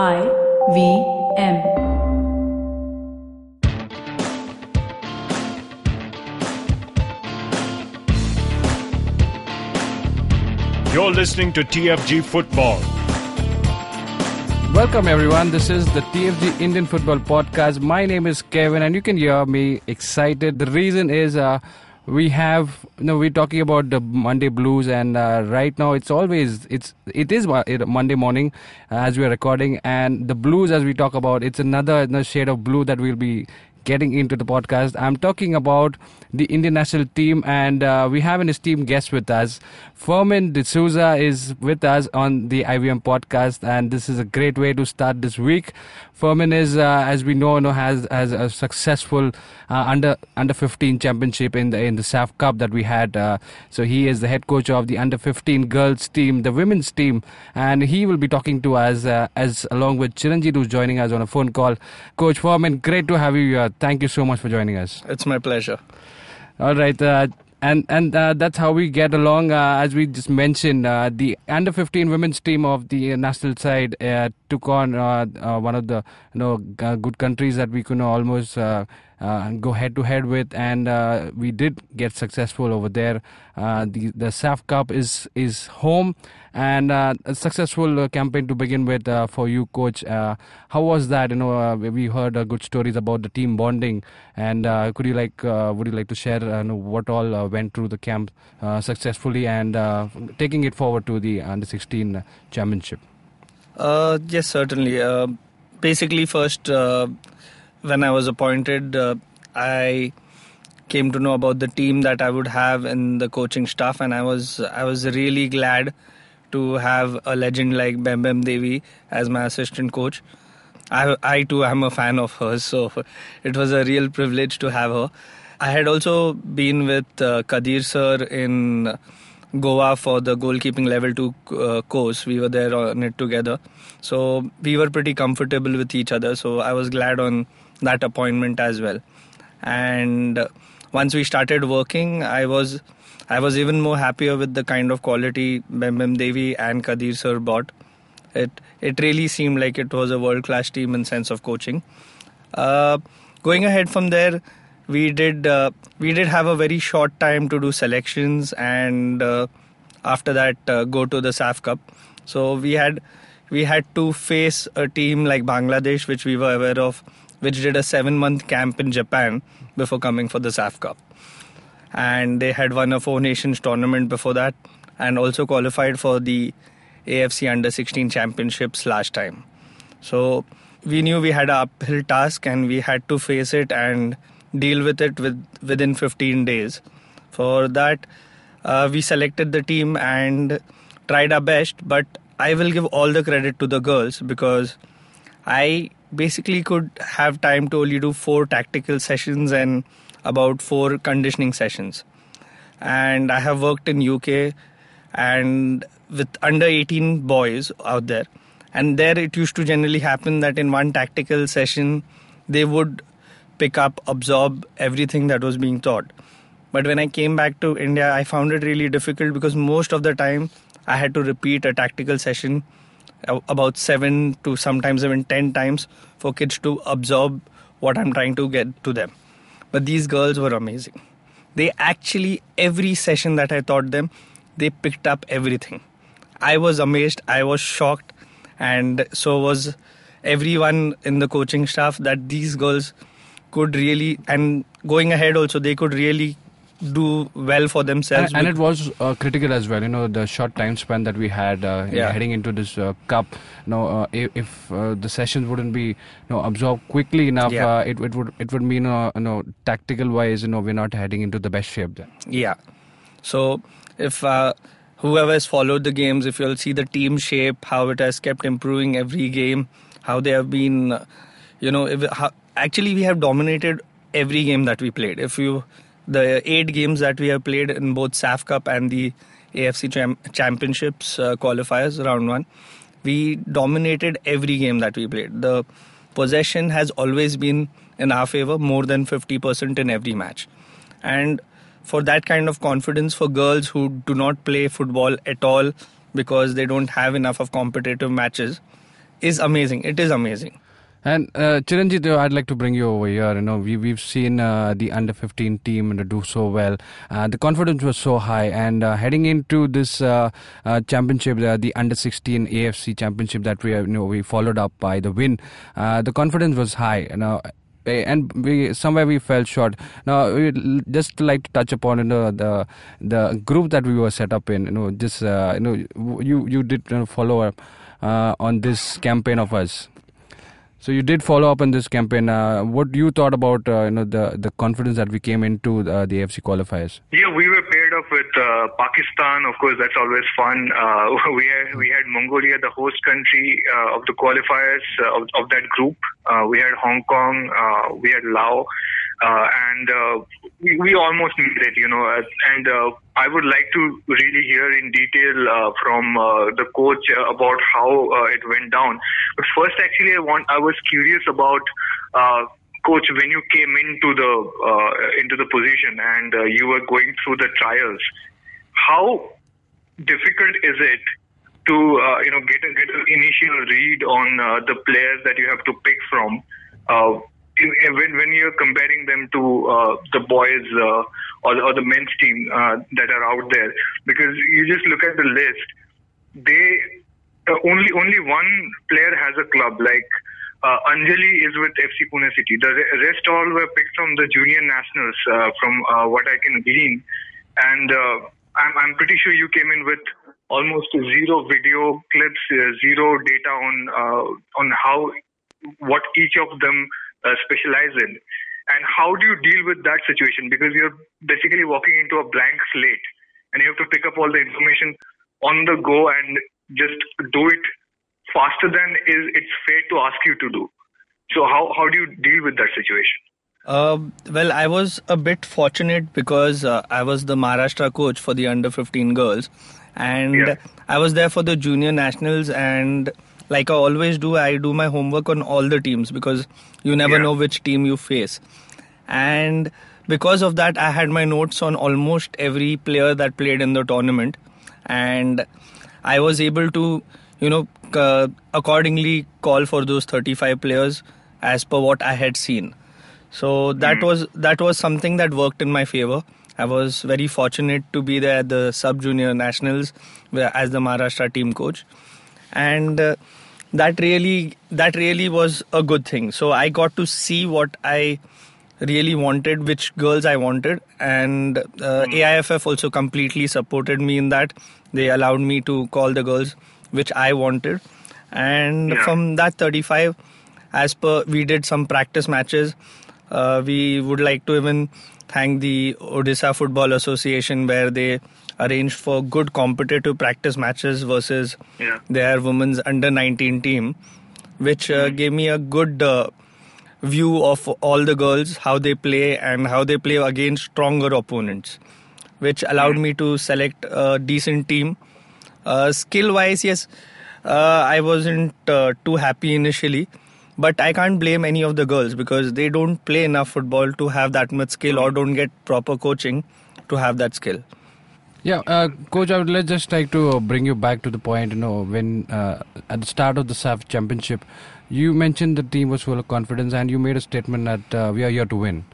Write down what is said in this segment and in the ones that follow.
I V M. You're listening to TFG Football. Welcome, everyone. This is the TFG Indian Football Podcast. My name is Kevin, and you can hear me excited. The reason is uh, we have, you know, we're talking about the Monday Blues, and uh, right now it's always it's it is Monday morning uh, as we are recording, and the Blues, as we talk about, it's another, another shade of blue that we'll be getting into the podcast. I'm talking about the Indian national team, and uh, we have an esteemed guest with us. Firmin D'Souza is with us on the IVM podcast, and this is a great way to start this week. Firmin is, uh, as we know, know has has a successful uh, under under 15 championship in the in the SAFF Cup that we had. Uh, so he is the head coach of the under 15 girls team, the women's team, and he will be talking to us uh, as along with Chiranjit, who's joining us on a phone call. Coach Firmin, great to have you here. Thank you so much for joining us. It's my pleasure. All right. And and uh, that's how we get along. Uh, as we just mentioned, uh, the under 15 women's team of the national side uh, took on uh, uh, one of the you know good countries that we could almost go head to head with, and uh, we did get successful over there. Uh, the the SAFF Cup is is home, and uh, a successful uh, campaign to begin with uh, for you, coach. Uh, how was that? You know, uh, we heard uh, good stories about the team bonding, and uh, could you like uh, would you like to share uh, what all uh, went through the camp uh, successfully and uh, taking it forward to the under 16 championship? Uh, yes, certainly. Uh, basically, first, uh, when I was appointed, uh, I came to know about the team that I would have in the coaching staff, and I was I was really glad to have a legend like Bem Bem Devi as my assistant coach. I, I too am a fan of hers, so it was a real privilege to have her. I had also been with uh, Kadir sir in Goa for the goalkeeping level two uh, course. We were there on it together, so we were pretty comfortable with each other. So I was glad on that appointment as well. And once we started working, I was I was even more happier with the kind of quality Bem Devi and Kadir sir brought. It it really seemed like it was a world class team in sense of coaching. Uh, going ahead from there, we did uh, we did have a very short time to do selections, and uh, after that uh, go to the SAFF Cup. So we had we had to face a team like Bangladesh, which we were aware of, which did a seven month camp in Japan before coming for the SAFF Cup, and they had won a Four Nations tournament before that, and also qualified for the AFC Under 16 Championships last time. So we knew we had an uphill task and we had to face it and deal with it with, within 15 days. For that, uh, we selected the team and tried our best, but I will give all the credit to the girls because I basically could have time to only do four tactical sessions and about four conditioning sessions. And I have worked in UK and with under 18 boys out there and there it used to generally happen that in one tactical session they would pick up absorb everything that was being taught but when i came back to india i found it really difficult because most of the time i had to repeat a tactical session about 7 to sometimes even 10 times for kids to absorb what i'm trying to get to them. But these girls were amazing. They actually every session that i taught them they picked up everything. I was amazed i was shocked and so was everyone in the coaching staff that these girls could really and going ahead also they could really do well for themselves And, and it was uh, critical as well. You know, the short time span that we had uh, Yeah. heading into this uh, cup. You know, uh, if, if uh, the sessions wouldn't be you know absorbed quickly enough, Yeah. uh, it, it would it would mean uh, you know tactical wise, you know, we're not heading into the best shape then. Yeah. So if uh, whoever has followed the games, if you'll see the team shape, how it has kept improving every game, how they have been, you know, if, how, actually we have dominated every game that we played. If you, the eight games that we have played in both SAFF Cup and the AFC Cham- Championships uh, qualifiers round one, we dominated every game that we played. The possession has always been in our favor, more than 50% in every match. And for that kind of confidence for girls who do not play football at all because they don't have enough of competitive matches, is amazing. It is amazing. And uh, Chiranjit, I'd like to bring you over here. You know, we we've seen uh, the under 15 team do so well. Uh, the confidence was so high, and uh, heading into this uh, uh, championship, uh, the under 16 AFC championship that we you know we followed up by the win, the confidence was high. You know, and we somewhere we fell short. Now, we just like to touch upon you know the the group that we were set up in. You know, just uh, you know you you did you know, follow up uh, on this campaign of us. So you did follow up on this campaign. Uh, what you thought about uh, you know the the confidence that we came into uh, the AFC qualifiers? Yeah, we were paired up with uh, Pakistan. Of course, that's always fun. Uh, we had, we had Mongolia, the host country uh, of the qualifiers of, of that group. We had Hong Kong. We had Laos. Uh, and uh, we, we almost made it, you know. uh, And uh, I would like to really hear in detail uh, from uh, the coach about how it went down. But first, actually, I want I was curious about coach when you came into the into the position and you were going through the trials. How difficult is it to you know get a, get an initial read on the players that you have to pick from? In- when when you're comparing them to uh, the boys uh, or, the- or the men's team uh, that are out there, because you just look at the list, they uh, only only one player has a club like. Uh, Anjali is with FC Pune City. The rest all were picked from the junior nationals, from what I can glean. And I'm, I'm pretty sure you came in with almost zero video clips, zero data on on how what each of them uh, specialize in, and how do you deal with that situation? Because you're basically walking into a blank slate, and you have to pick up all the information on the go and just do it faster than is it's fair to ask you to do. So how how do you deal with that situation? Uh, well, I was a bit fortunate because uh, I was the Maharashtra coach for the under 15 girls, and Yeah. I was there for the junior nationals. And like I always do, I do my homework on all the teams because you never Yeah. know which team you face. And because of that, I had my notes on almost every player that played in the tournament, and I was able to, you know, uh, accordingly call for those 35 players as per what I had seen. So that was that was something that worked in my favor. I was very fortunate to be there at the sub junior nationals as the Maharashtra team coach, and uh, that really that really was a good thing. So I got to see what I really wanted, which girls I wanted, and uh, AIFF also completely supported me in that. They allowed me to call the girls which I wanted, and Yeah. from that 35, as per we did some practice matches. Uh, we would like to even thank the Odisha Football Association where they arranged for good competitive practice matches versus Yeah. their women's under 19 team, which uh, gave me a good uh, view of all the girls, how they play, and how they play against stronger opponents, which allowed me to select a decent team. Uh, skill wise, yes, uh, I wasn't uh, too happy initially. But I can't blame any of the girls because they don't play enough football to have that much skill or don't get proper coaching to have that skill. Yeah, uh, coach, I would just like to bring you back to the point. You know, when uh, at the start of the SAFF championship, you mentioned the team was full of confidence, and you made a statement that uh, we are here to win.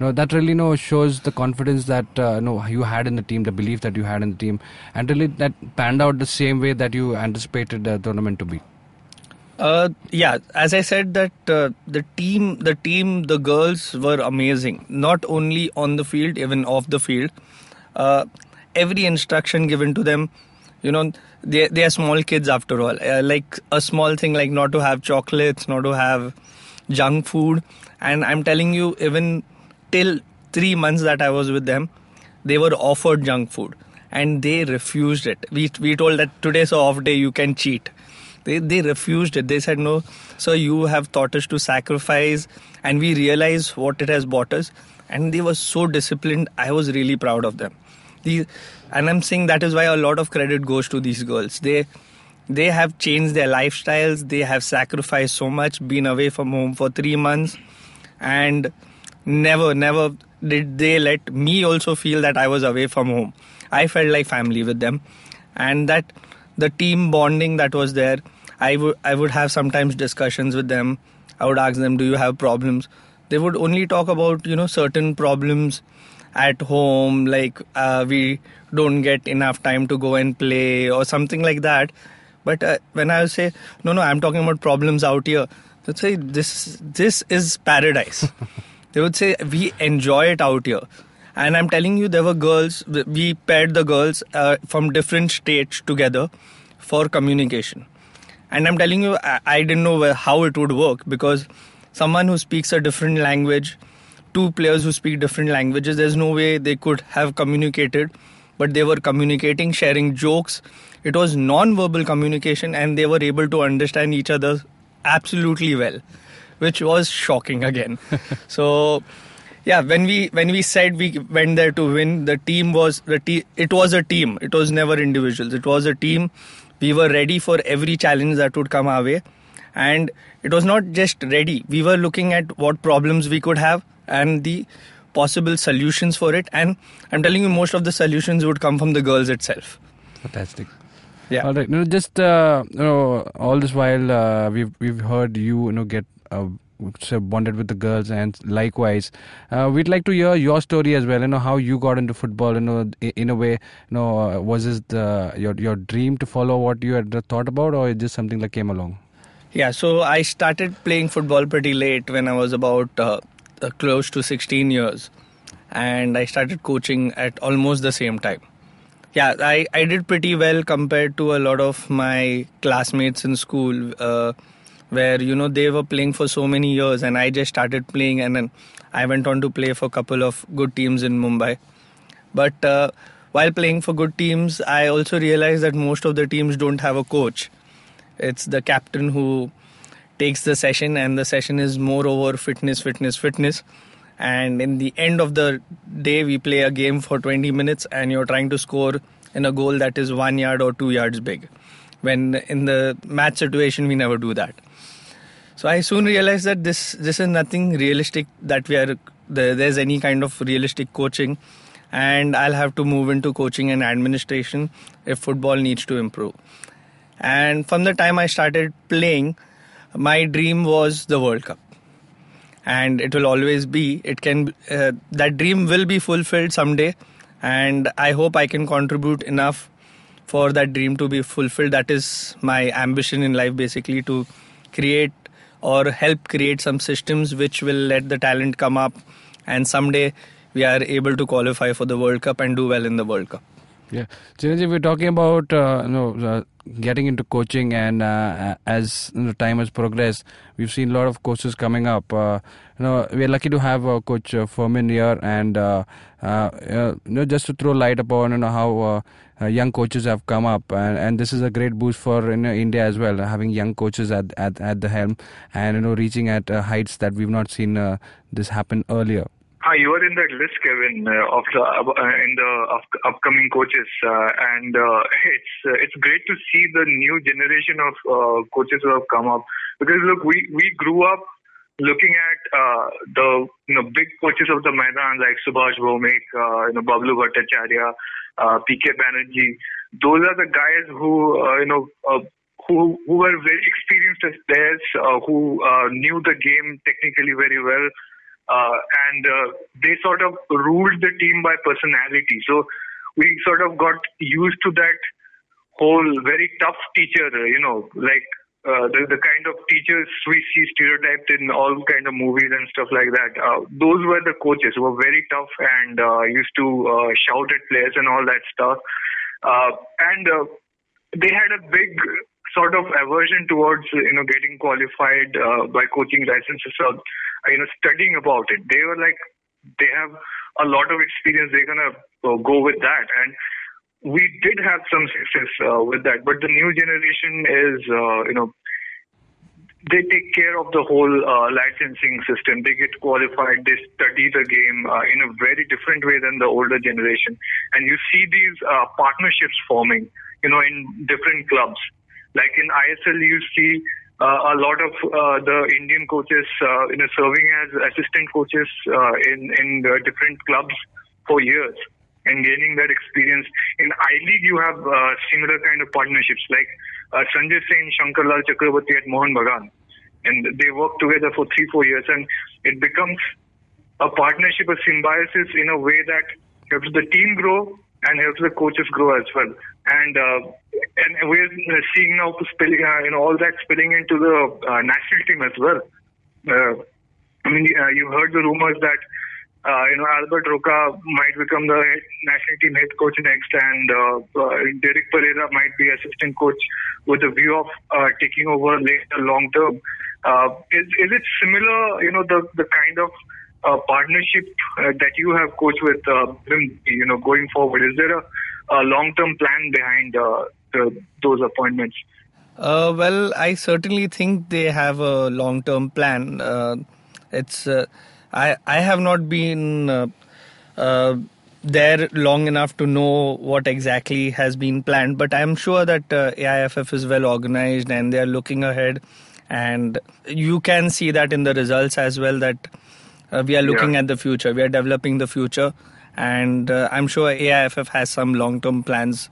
No, that really no shows the confidence that uh, no you had in the team, the belief that you had in the team, and really that panned out the same way that you anticipated the tournament to be. Uh, yeah, as I said, that uh, the team, the team, the girls were amazing. Not only on the field, even off the field. Uh, every instruction given to them, you know, they they are small kids after all. Uh, like a small thing like not to have chocolates, not to have junk food, and I'm telling you, even till three months that I was with them, they were offered junk food and they refused it. We we told that today's off day, you can cheat. They they refused it. They said no, sir. You have taught us to sacrifice, and we realize what it has bought us. And they were so disciplined. I was really proud of them. These, and I'm saying that is why a lot of credit goes to these girls. They they have changed their lifestyles. They have sacrificed so much, been away from home for three months, and never never did they let me also feel that I was away from home. I felt like family with them, and that the team bonding that was there. I would I would have sometimes discussions with them. I would ask them, "Do you have problems?" They would only talk about you know certain problems at home, like uh, we don't get enough time to go and play or something like that. But uh, when I say, "No, no, I'm talking about problems out here," they'd say, "This this is paradise." they would say, "We enjoy it out here." And I'm telling you, there were girls. We paired the girls uh, from different states together for communication. And I'm telling you, I, I didn't know where, how it would work because someone who speaks a different language, two players who speak different languages, there's no way they could have communicated, but they were communicating, sharing jokes. It was non-verbal communication, and they were able to understand each other absolutely well, which was shocking again. so yeah when we when we said we went there to win the team was the te- it was a team. It was never individuals. It was a team. We were ready for every challenge that would come our way. And it was not just ready. We were looking at what problems we could have and the possible solutions for it and i'm telling you most of the solutions would come from the girls itself Fantastic. yeah All right. No, just uh, you know, all this while uh, we've we've heard you you know get uh, so bonded with the girls, and likewise, uh, we'd like to hear your story as well. You know how you got into football. You know, in a way, you know, uh, was this the, your your dream to follow what you had thought about, or is just something that came along? Yeah, so I started playing football pretty late when I was about uh, close to 16 years. And I started coaching at almost the same time. Yeah, I, I did pretty well compared to a lot of my classmates in school, uh, where, you know, they were playing for so many years and I just started playing and then I went on to play for a couple of good teams in Mumbai. But uh, while playing for good teams, I also realized that most of the teams don't have a coach. It's the captain who takes the session, and the session is more over fitness, fitness, fitness. And in the end of the day, we play a game for 20 minutes, and you're trying to score in a goal that is one yard or two yards big. When in the match situation, we never do that. So I soon realized that this this is nothing realistic that we are there, there's any kind of realistic coaching, and I'll have to move into coaching and administration if football needs to improve. And from the time I started playing, my dream was the World Cup, and it will always be. It can uh, that dream will be fulfilled someday, and I hope I can contribute enough for that dream to be fulfilled. That is my ambition in life, basically, to create or help create some systems which will let the talent come up, and someday we are able to qualify for the World Cup and do well in the World Cup. Yeah, Chiranjeev, we're talking about uh, you know uh, getting into coaching, and uh, as you know, time has progressed, we've seen a lot of coaches coming up. Uh, you know, we're lucky to have uh, Coach uh, Firmin here, and uh, uh, uh, you know, just to throw light upon you know how. Uh, uh, young coaches have come up, and, and this is a great boost for you know, India as well. Having young coaches at, at, at the helm, and you know reaching at uh, heights that we've not seen uh, this happen earlier. Hi, you are in that list, Kevin, uh, of the uh, in the up- upcoming coaches, uh, and uh, it's uh, it's great to see the new generation of uh, coaches who have come up. Because look, we we grew up looking at uh, the you know big coaches of the Maidan like Subhash Bhowmick, uh, you know Bablu Bhattacharya, uh, PK Banerjee. Those are the guys who uh, you know. Uh, who, who were very experienced as players, uh, who uh, knew the game technically very well, uh, and uh, they sort of ruled the team by personality. So we sort of got used to that whole very tough teacher, uh, you know, like uh, the, the kind of teachers we see stereotyped in all kind of movies and stuff like that. Uh, those were the coaches who were very tough and uh, used to shout at players and all that stuff. And they had a big sort of aversion towards you know getting qualified uh, by coaching licenses or uh, you know studying about it. They were like they have a lot of experience. They're gonna uh, go with that and we did have some success uh, with that, but the new generation is, uh, you know, they take care of the whole uh, licensing system. They get qualified. They study the game uh, in a very different way than the older generation. And you see these uh, partnerships forming, you know, in different clubs. Like in ISL, you see uh, a lot of uh, the Indian coaches, uh, you know, serving as assistant coaches uh, in in the different clubs for years and gaining that experience. In I League, you have uh, similar kind of partnerships. Like uh, Sanjay Singh, Shankarlal Chakrabarti at Mohan Bagan. And they work together for three, four years, and it becomes a partnership, a symbiosis in a way that helps the team grow and helps the coaches grow as well. And uh, and we're seeing now spilling, uh, you know, all that spilling into the uh, national team as well. Uh, I mean, uh, you heard the rumors that uh, you know Albert Roca might become the national team head coach next, and uh, uh, Derek Pereira might be assistant coach with a view of uh, taking over later long term. Uh, is is it similar? You know, the the kind of uh, partnership uh, that you have, coach, with uh, you know, going forward? Is there a, a long-term plan behind uh, the, those appointments? Uh, well, I certainly think they have a long-term plan. Uh, it's I I have not been there long enough to know what exactly has been planned, but I'm sure that AIFF is well organized and they are looking ahead, and you can see that in the results as well that uh, we are looking Yeah. at the future, we are developing the future, and uh, I'm sure AIFF has some long-term plans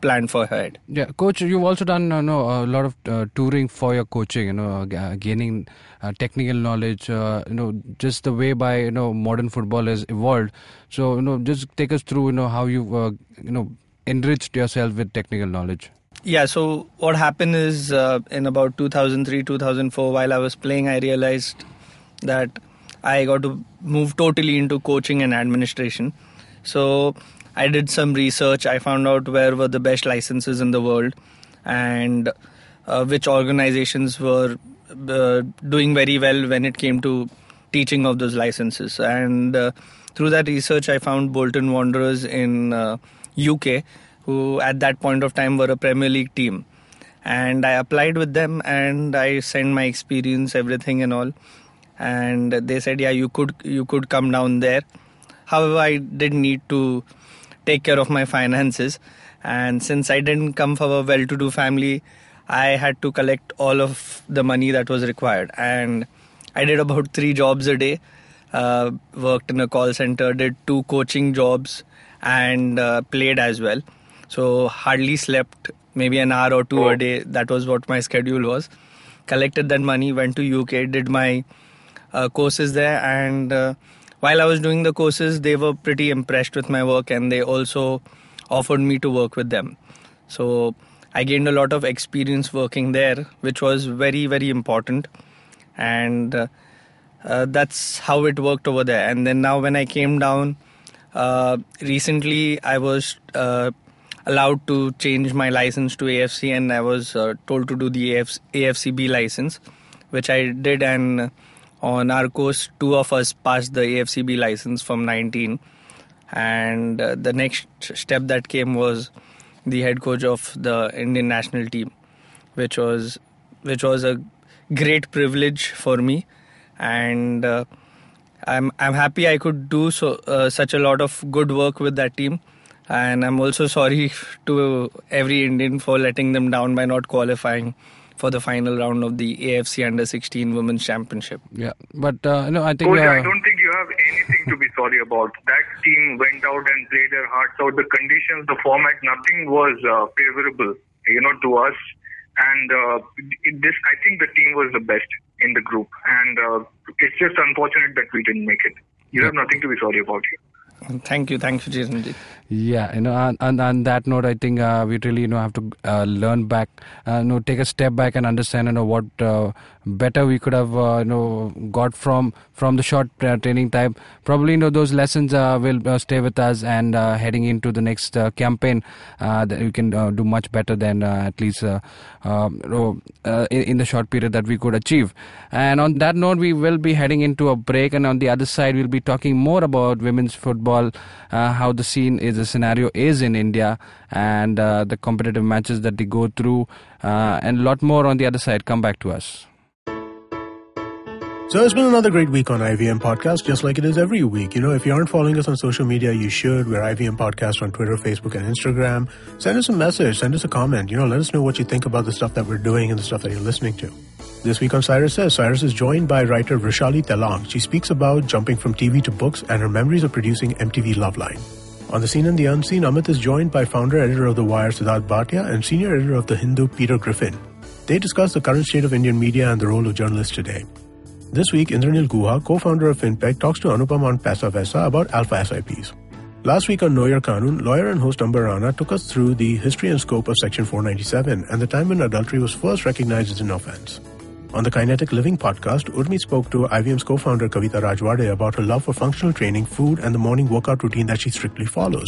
planned for ahead. Yeah, coach, you've also done uh, no, a lot of uh, touring for your coaching. You know, g- uh, gaining uh, technical knowledge. Uh, you know, just the way by you know modern football has evolved. So you know, just take us through. You know how you uh, you know enriched yourself with technical knowledge. Yeah, so what happened is uh, in about 2003 2004, while I was playing, I realized that I got to move totally into coaching and administration. So I did some research. I found out where were the best licenses in the world and uh, which organizations were uh, doing very well when it came to teaching of those licenses. And uh, through that research, I found Bolton Wanderers in uh, UK, who at that point of time were a Premier League team. And I applied with them, and I sent my experience, everything, and all. And they said, "Yeah, you could you could come down there." However, I did need to take care of my finances, and since I didn't come from a well-to-do family, I had to collect all of the money that was required, and I did about three jobs a day. Uh, worked in a call center, did two coaching jobs, and uh, played as well. So hardly slept, maybe an hour or two a day. That was what my schedule was. Collected that money, went to UK, did my uh, courses there, and uh, while I was doing the courses, they were pretty impressed with my work, and they also offered me to work with them. So I gained a lot of experience working there, which was very very important, and uh, uh, that's how it worked over there. And then now when I came down, uh, recently I was uh, allowed to change my license to AFC, and I was told to do the AFC, AFCB license, which I did. And on our course, two of us passed the AFCB license from 19, and uh, the next step that came was the head coach of the Indian national team, which was which was a great privilege for me, and uh, I'm I'm happy I could do so uh, such a lot of good work with that team, and I'm also sorry to every Indian for letting them down by not qualifying for the final round of the AFC Under 16 Women's Championship. Yeah, but uh, no, I think. Coach, uh, I don't think you have anything to be sorry about. That team went out and played their hearts out. The conditions, the format, nothing was uh, favorable, you know, to us. And uh, it- this, I think, the team was the best in the group, and uh, it's just unfortunate that we didn't make it. You have nothing to be sorry about here. Thank you, thank you, Jason. Yeah, you know, and, on that note, I think uh, we really, you know, have to uh, learn back, uh, you know, take a step back and understand, you know, what uh, better we could have, uh, you know, got from from the short uh, training time. Probably, you know, those lessons will stay with us, and heading into the next campaign, that we can do much better than at least um, in, in the short period that we could achieve. And on that note, we will be heading into a break, and on the other side, we'll be talking more about women's football, how the scene is, the scenario is in India, and uh, the competitive matches that they go through, uh, and a lot more on the other side. Come back to us. So it's been another great week on IVM Podcast, just like it is every week. You know, if you aren't following us on social media, you should. We're IVM Podcast on Twitter, Facebook, and Instagram. Send us a message, send us a comment. You know, let us know what you think about the stuff that we're doing and the stuff that you're listening to. This week on Cyrus Says, Cyrus is joined by writer Rishali Telang. She speaks about jumping from TV to books and her memories of producing MTV Loveline. On the scene and the unseen, Amit is joined by founder editor of The Wire, Siddharth Bhatia, and senior editor of The Hindu, Peter Griffin. They discuss the current state of Indian media and the role of journalists today. This week, Indranil Guha, co-founder of FinPech, talks to Anupam on Paisa about alpha SIPs. Last week on Know Your Kanun, lawyer and host Amber Rana took us through the history and scope of Section 497 and the time when adultery was first recognized as an offense. On the Kinetic Living podcast, Urmi spoke to IVM's co-founder Kavita Rajwade about her love for functional training, food, and the morning workout routine that she strictly follows.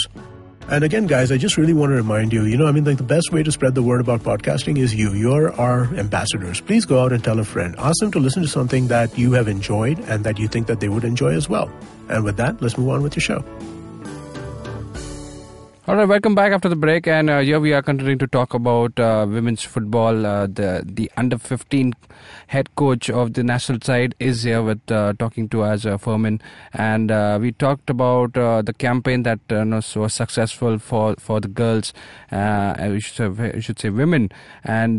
And again, guys, I just really want to remind you, you know, I mean, like the best way to spread the word about podcasting is you. You're our ambassadors. Please go out and tell a friend. Ask them to listen to something that you have enjoyed and that you think that they would enjoy as well. And with that, let's move on with your show. All right, welcome back after the break, and uh, here we are continuing to talk about uh, women's football. Uh, the the under 15 head coach of the national side is here with uh, talking to us, uh, Firmin, and uh, we talked about the campaign that was successful for for the girls, we should say, should say women, and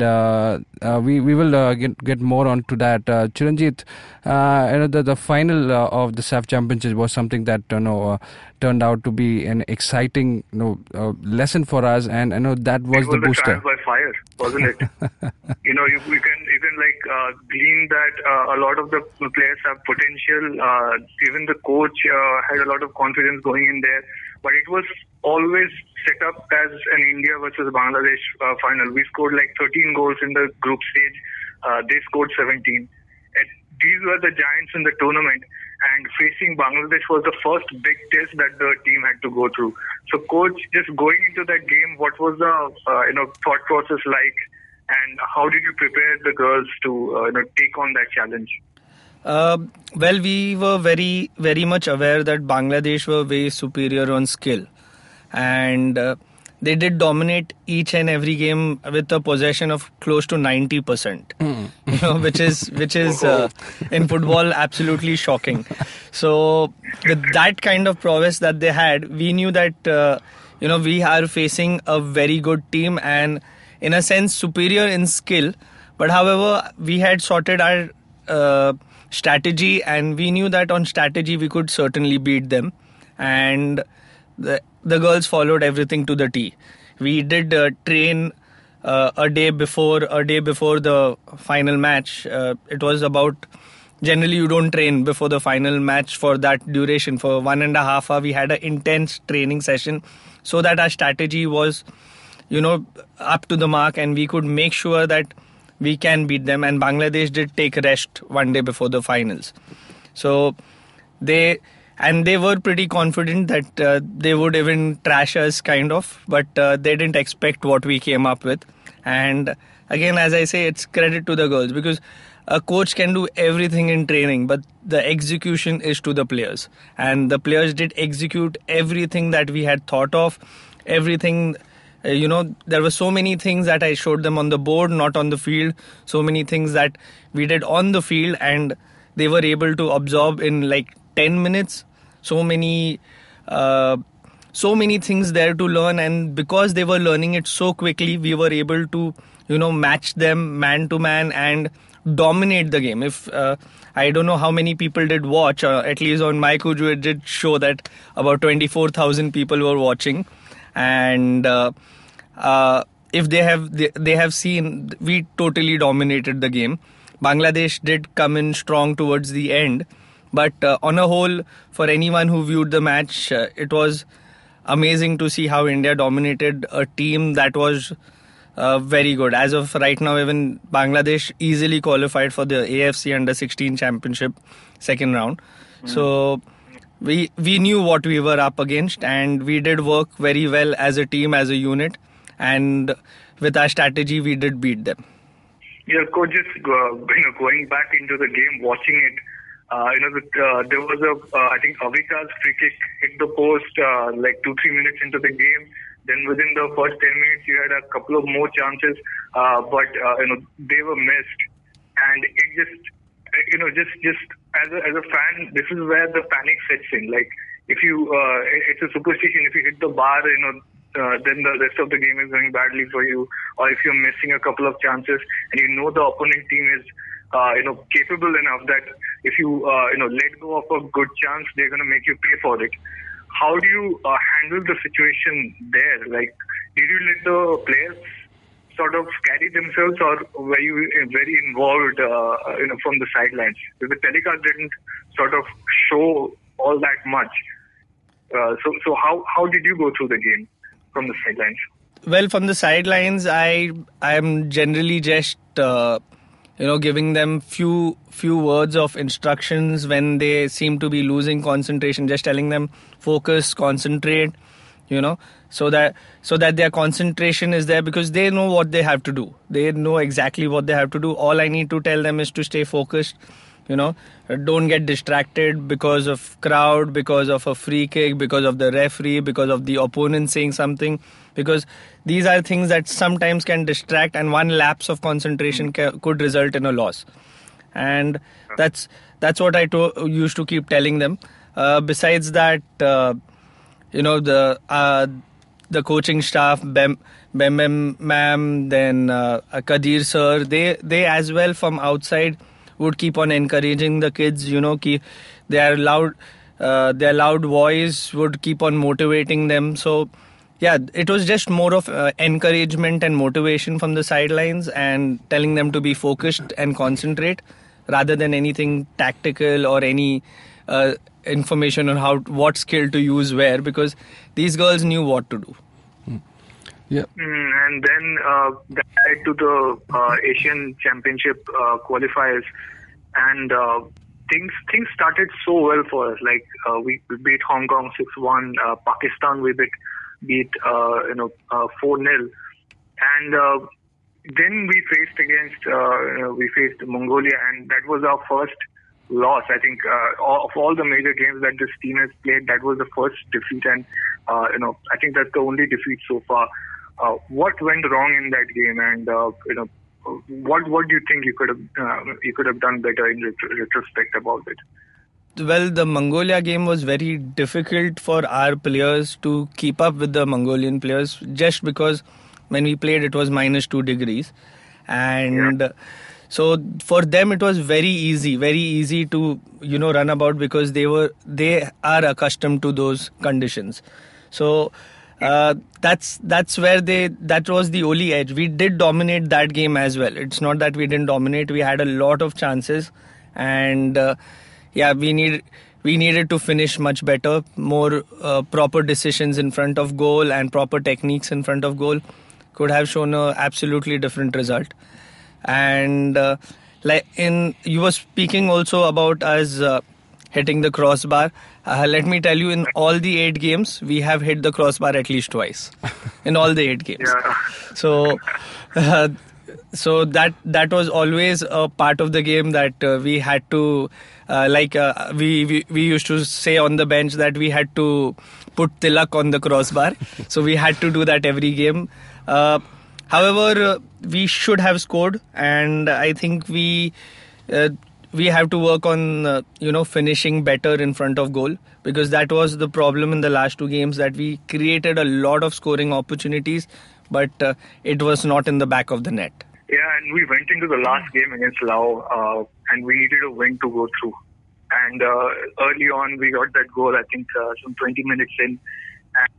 we we will get get more onto that. Chiranjit, you know the the final of the SAFF championship was something that you know. Turned out to be an exciting you know, uh, lesson for us, and I know that was, it was the booster. by fire, wasn't it? you know, you, you can you can like uh, glean that uh, a lot of the players have potential. Uh, even the coach uh, had a lot of confidence going in there, but it was always set up as an India versus Bangladesh uh, final. We scored like 13 goals in the group stage. Uh, they scored 17. And these were the giants in the tournament and facing Bangladesh was the first big test that the team had to go through. So, coach, just going into that game, what was the uh, you know thought process like, and how did you prepare the girls to uh, you know take on that challenge? Uh, well, we were very, very much aware that Bangladesh were way superior on skill, and uh, they did dominate each and every game with a possession of close to ninety percent. You know, which is which is uh, in football absolutely shocking. So, with that kind of prowess that they had, we knew that uh, you know we are facing a very good team and, in a sense, superior in skill. But however, we had sorted our uh, strategy, and we knew that on strategy we could certainly beat them. And the the girls followed everything to the T. We did uh, train uh, a day before a day before the final match. Uh, it was about generally you don't train before the final match for that duration for one and a half hour. We had an intense training session so that our strategy was you know up to the mark and we could make sure that we can beat them and bangladesh did take rest one day before the finals so they and they were pretty confident that uh, they would even trash us kind of but uh, they didn't expect what we came up with. And again as i say it's credit to the girls because a coach can do everything in training but the execution is to the players. And the players did execute everything that we had thought of everything uh, you know there were so many things that i showed them on the board not on the field so many things that we did on the field and they were able to absorb in like 10 minutes so many uh, so many things there to learn. And because they were learning it so quickly we were able to you know match them man to man and dominate the game. If uh, i don't know how many people did watch uh, at least on my kuju it did show that about 24000 people were watching. And uh, uh, if they have they, they have seen we totally dominated the game. Bangladesh did come in strong towards the end but uh, on a whole for anyone who viewed the match uh, it was amazing to see how india dominated a team that was uh, very good. As of right now even bangladesh easily qualified for the afc under 16 championship second round. So we we knew what we were up against and we did work very well as a team as a unit and with our strategy we did beat them. Yeah, coach, just uh, you know, going back into the game, watching it, uh, you know, the, uh, there was a, uh, I think Avika's free kick hit the post uh, like two, three minutes into the game. Then within the first 10 minutes, you had a couple of more chances, uh, but, uh, you know, they were missed. And it just, you know, just, just as a, as a fan, this is where the panic sets in. Like, if you, it's a superstition, if you hit the bar, you know, uh, then the rest of the game is going badly for you, or if you're missing a couple of chances and you know the opponent team is, uh, you know, capable enough that if you, uh, you know, let go of a good chance, they're going to make you pay for it. how do you uh, handle the situation there? Like, did you let the players sort of carry themselves, or were you very involved, uh, you know, from the sidelines? The telecast didn't sort of show all that much. Uh, so, so how how did you go through the game from the sidelines? Well, from the sidelines, I I'm generally just uh, you know giving them few few words of instructions when they seem to be losing concentration. Just telling them focus, concentrate, you know, so that so that their concentration is there because they know what they have to do. They know exactly what they have to do. All I need to tell them is to stay focused you know don't get distracted because of crowd because of a free kick because of the referee because of the opponent saying something because these are things that sometimes can distract and one lapse of concentration ca- could result in a loss. And that's that's what i to- used to keep telling them. Uh, besides that uh, you know the uh, the coaching staff bem bem bem ma'am then uh, kadir sir they they as well from outside would keep on encouraging the kids you know their loud uh, their loud voice would keep on motivating them. So yeah it was just more of uh, encouragement and motivation from the sidelines and telling them to be focused and concentrate rather than anything tactical or any uh, information on how what skill to use where because these girls knew what to do Yeah. Mm, and then uh, that led to the uh, Asian Championship uh, qualifiers, and uh, things things started so well for us. Like uh, we, we beat Hong Kong six one, uh, Pakistan we beat beat uh, you know four 0 and uh, then we faced against uh, you know, we faced Mongolia, and that was our first loss. I think uh, of all the major games that this team has played, that was the first defeat, and uh, you know I think that's the only defeat so far. Uh, what went wrong in that game, and uh, you know what what do you think you could have uh, you could have done better in ret- retrospect about it? Well, the Mongolia game was very difficult for our players to keep up with the Mongolian players just because when we played it was minus two degrees. And so for them it was very easy, very easy to, you know, run about because they were, they are accustomed to those conditions. So, uh, that's that's where they that was the only edge. We did dominate that game as well. It's not that we didn't dominate. We had a lot of chances, and uh, yeah, we need we needed to finish much better, more uh, proper decisions in front of goal and proper techniques in front of goal could have shown a absolutely different result. And uh, like in you were speaking also about us uh, hitting the crossbar. Uh, let me tell you, in all the eight games, we have hit the crossbar at least twice. in all the eight games. Yeah. So, uh, so that that was always a part of the game that uh, we had to, uh, like uh, we, we we used to say on the bench that we had to put tilak on the crossbar. so we had to do that every game. Uh, however, uh, we should have scored, and I think we. Uh, we have to work on uh, you know finishing better in front of goal because that was the problem in the last two games that we created a lot of scoring opportunities but uh, it was not in the back of the net Yeah, and we went into the last game against Lao, uh, and we needed a win to go through. And uh, early on, we got that goal. I think uh, some 20 minutes in, and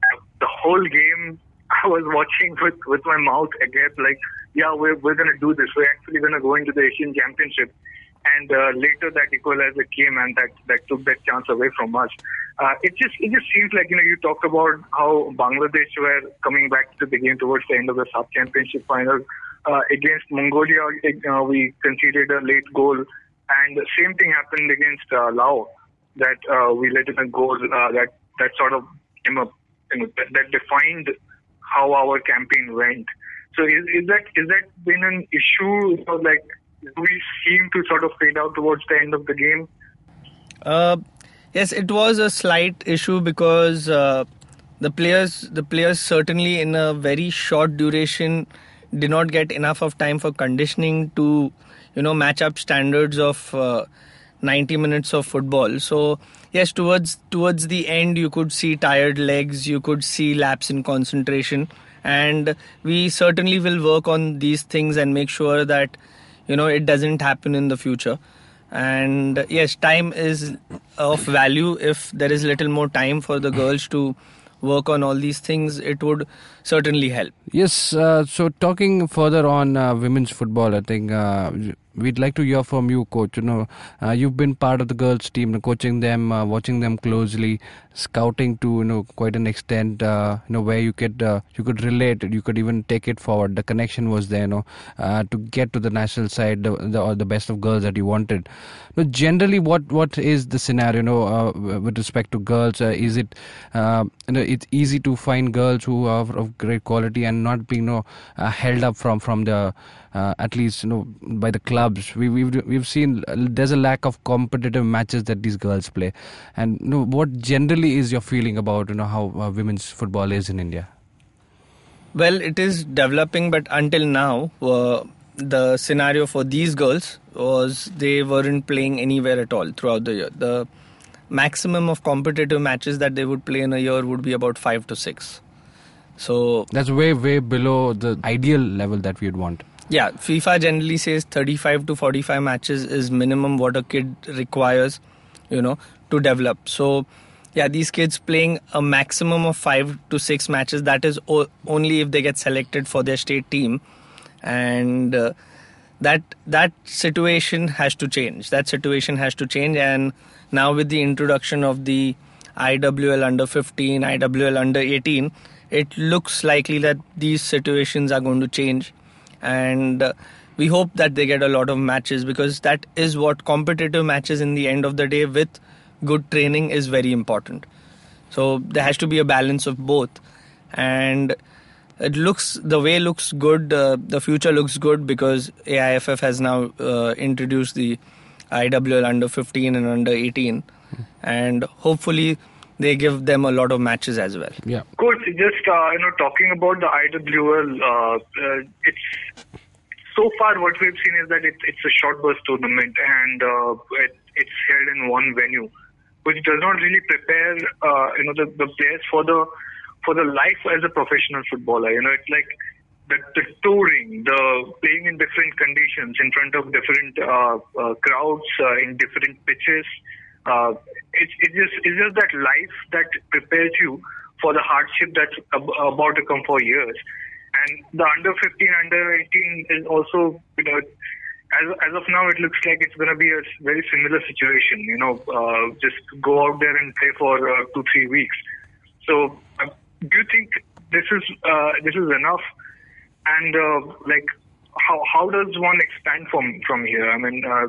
the whole game, I was watching with with my mouth agape, like, yeah, we're we're gonna do this. We're actually gonna go into the Asian Championship. And uh, later, that equalizer came, and that that took that chance away from us. Uh, it just it just seems like you know you talked about how Bangladesh were coming back to the game towards the end of the sub championship final uh, against Mongolia. Uh, we conceded a late goal, and the same thing happened against uh, Lao. That uh, we let in a goal uh, that that sort of you know, you know that, that defined how our campaign went. So is, is that is that been an issue? Know, like we seem to sort of fade out towards the end of the game? Uh, yes, it was a slight issue because uh, the players, the players certainly in a very short duration did not get enough of time for conditioning to, you know, match up standards of uh, 90 minutes of football. So yes, towards towards the end, you could see tired legs, you could see lapse in concentration, and we certainly will work on these things and make sure that you know it doesn't happen in the future. And uh, yes time is of value. If there is little more time for the girls to work on all these things it would certainly help. Yes, uh, so talking further on uh, women's football, I think uh, we'd like to hear from you, coach. You know, uh, you've been part of the girls' team, coaching them, uh, watching them closely, scouting to you know quite an extent. Uh, you know where you could uh, you could relate, you could even take it forward. The connection was there, you know, uh, to get to the national side, the, the or the best of girls that you wanted. Know, generally, what what is the scenario? You know, uh, with respect to girls, uh, is it uh, you know it's easy to find girls who are of great quality and not being you know held up from from the at least you know by the clubs we, we've we've seen there's a lack of competitive matches that these girls play and you know what generally is your feeling about you know how uh, women's football is in india? Well it is developing but until now uh, the scenario for these girls was they weren't playing anywhere at all throughout the year. The maximum of competitive matches that they would play in a year would be about 5 to 6 so that's way way below the ideal level that we'd want. Yeah fifa generally says 35 to 45 matches is minimum what a kid requires you know to develop. So yeah these kids playing a maximum of 5 to 6 matches that is o- only if they get selected for their state team. And uh, that that situation has to change. That situation has to change. And now with the introduction of the IWL under 15 IWL under 18 it looks likely that these situations are going to change. And uh, we hope that they get a lot of matches because that is what competitive matches in the end of the day with good training is very important. So there has to be a balance of both. And it looks the way looks good uh, the future looks good because AIFF has now uh, introduced the IWL under 15 and under 18 and hopefully they give them a lot of matches as well. Yeah. Coach, just uh, you know, talking about the IWL, uh, uh, it's so far what we've seen is that it, it's a short burst tournament and uh, it, it's held in one venue, which does not really prepare uh, you know the, the players for the for the life as a professional footballer. You know, it's like the, the touring, the playing in different conditions in front of different uh, uh, crowds uh, in different pitches. Uh, it's it's just it's just that life that prepares you for the hardship that's ab- about to come for years. And the under 15, under 18 is also you know. As, as of now, it looks like it's going to be a very similar situation. You know, uh, just go out there and play for uh, two, three weeks. So, uh, do you think this is uh, this is enough? And uh, like, how how does one expand from from here? I mean, uh,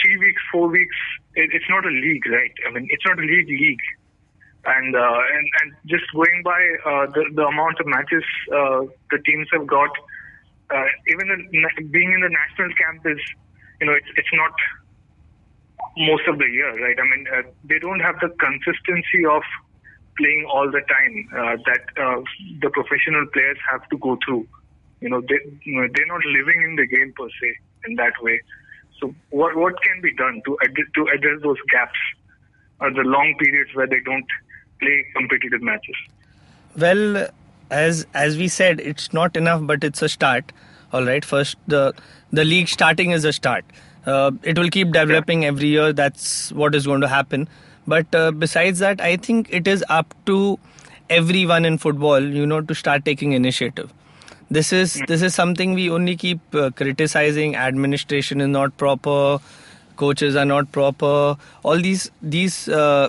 three weeks, four weeks. It, it's not a league, right? I mean, it's not a league league. And and and just going by the the amount of matches the teams have got, uh, even na- being in the national camp is, you know, it's it's not most of the year, right? I mean, uh, they don't have the consistency of playing all the time uh, that uh, the professional players have to go through. You know, they they're not living in the game per se in that way. So, what what can be done to address, to address those gaps, or the long periods where they don't play competitive matches? Well, as as we said, it's not enough, but it's a start. All right, first the the league starting is a start. Uh, it will keep developing every year. That's what is going to happen. But uh, besides that, I think it is up to everyone in football, you know, to start taking initiative. This is this is something we only keep uh, criticizing. Administration is not proper. Coaches are not proper. All these these uh,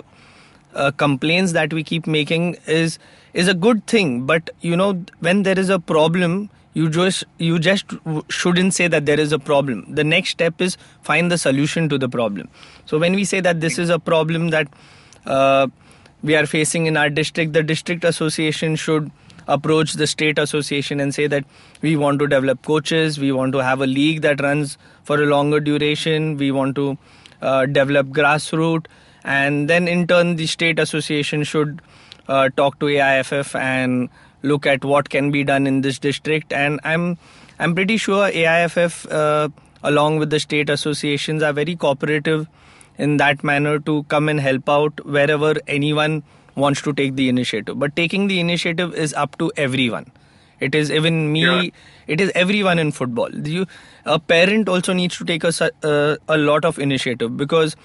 uh, complaints that we keep making is is a good thing but you know when there is a problem you just you just shouldn't say that there is a problem. The next step is find the solution to the problem. So when we say that this is a problem that uh, we are facing in our district the district association should approach the state association and say that we want to develop coaches we want to have a league that runs for a longer duration we want to uh, develop grassroots and then in turn the state association should uh, talk to AIFF and look at what can be done in this district and I'm I'm pretty sure AIFF uh, along with the state associations are very cooperative in that manner to come and help out wherever anyone wants to take the initiative but taking the initiative is up to everyone It is even me. Yeah. It is everyone in football. You, a parent also needs to take a uh, a lot of initiative because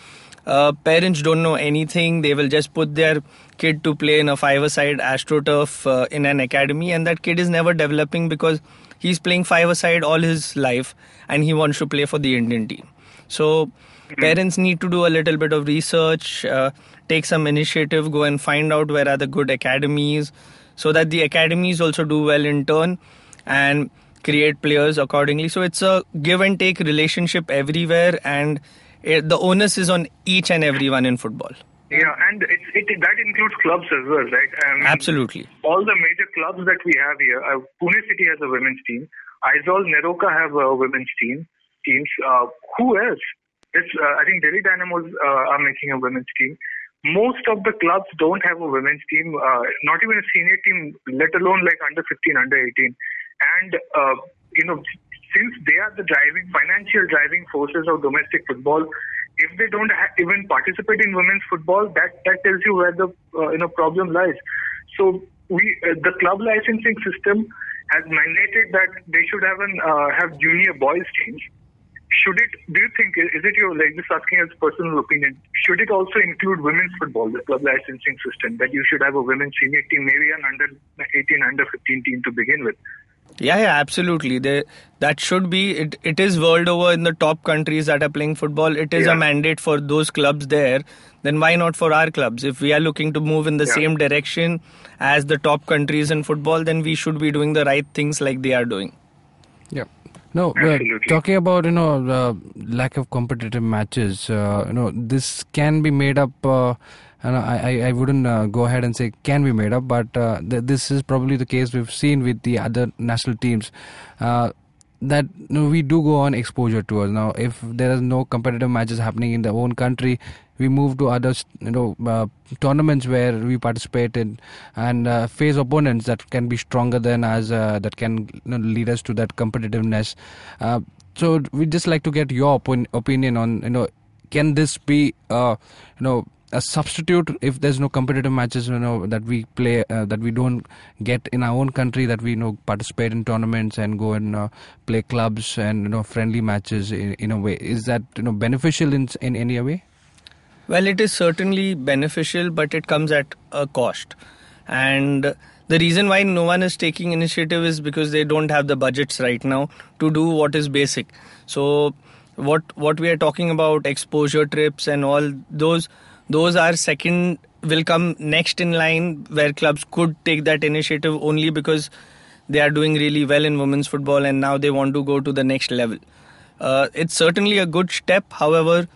uh, parents don't know anything. They will just put their kid to play in a five-a-side astroturf uh, in an academy, and that kid is never developing because he's playing five-a-side all his life, and he wants to play for the Indian team. So parents need to do a little bit of research, uh, take some initiative, go and find out where are the good academies, so that the academies also do well in turn, and create players accordingly. So it's a give and take relationship everywhere, and it, the onus is on each and everyone in football. Yeah, and it's, it, that includes clubs as well, right? Um, Absolutely. All the major clubs that we have here, uh, Pune City has a women's team. Aizawl Neroca have a women's team. Teams. Uh, who else? It's, uh, I think Delhi Dynamos uh, are making a women's team. Most of the clubs don't have a women's team, uh, not even a senior team, let alone like under 15, under 18. And, uh, you know, since they are the driving, financial driving forces of domestic football, if they don't ha- even participate in women's football, that, that tells you where the uh, you know problem lies. So we uh, the club licensing system has mandated that they should have an uh, have junior boys teams. Should it? Do you think is it your like just asking as personal opinion? Should it also include women's football, the club licensing system, that you should have a women's senior team, maybe an under 18, under 15 team to begin with? Yeah, yeah, absolutely. They, that should be it. It is world over in the top countries that are playing football. It is Yeah. a mandate for those clubs there. Then why not for our clubs? If we are looking to move in the Yeah. same direction as the top countries in football, then we should be doing the right things like they are doing. Yeah. No, uh, Absolutely. talking about you know the lack of competitive matches, uh, you know this can be made up. Uh, and I, I, I wouldn't uh, go ahead and say can be made up, but uh, th- this is probably the case we've seen with the other national teams. Uh, that you know, we do go on exposure tours now. If there is no competitive matches happening in the own country, we move to other you know uh, tournaments where we participate in and uh, face opponents that can be stronger than us, uh, that can you know, lead us to that competitiveness. So we just like to get your opin- opinion on you know can this be uh, you know a substitute if there's no competitive matches you know that we play uh, that we don't get in our own country that we you know participate in tournaments and go and uh, play clubs and you know friendly matches in, in a way is that you know beneficial in in any way Well, it is certainly beneficial, but it comes at a cost. And the reason why no one is taking initiative is because they don't have the budgets right now to do what is basic. So, what what we are talking about, exposure trips and all those, those are second will come next in line where clubs could take that initiative only because they are doing really well in women's football and now they want to go to the next level. Uh, it's certainly a good step. However,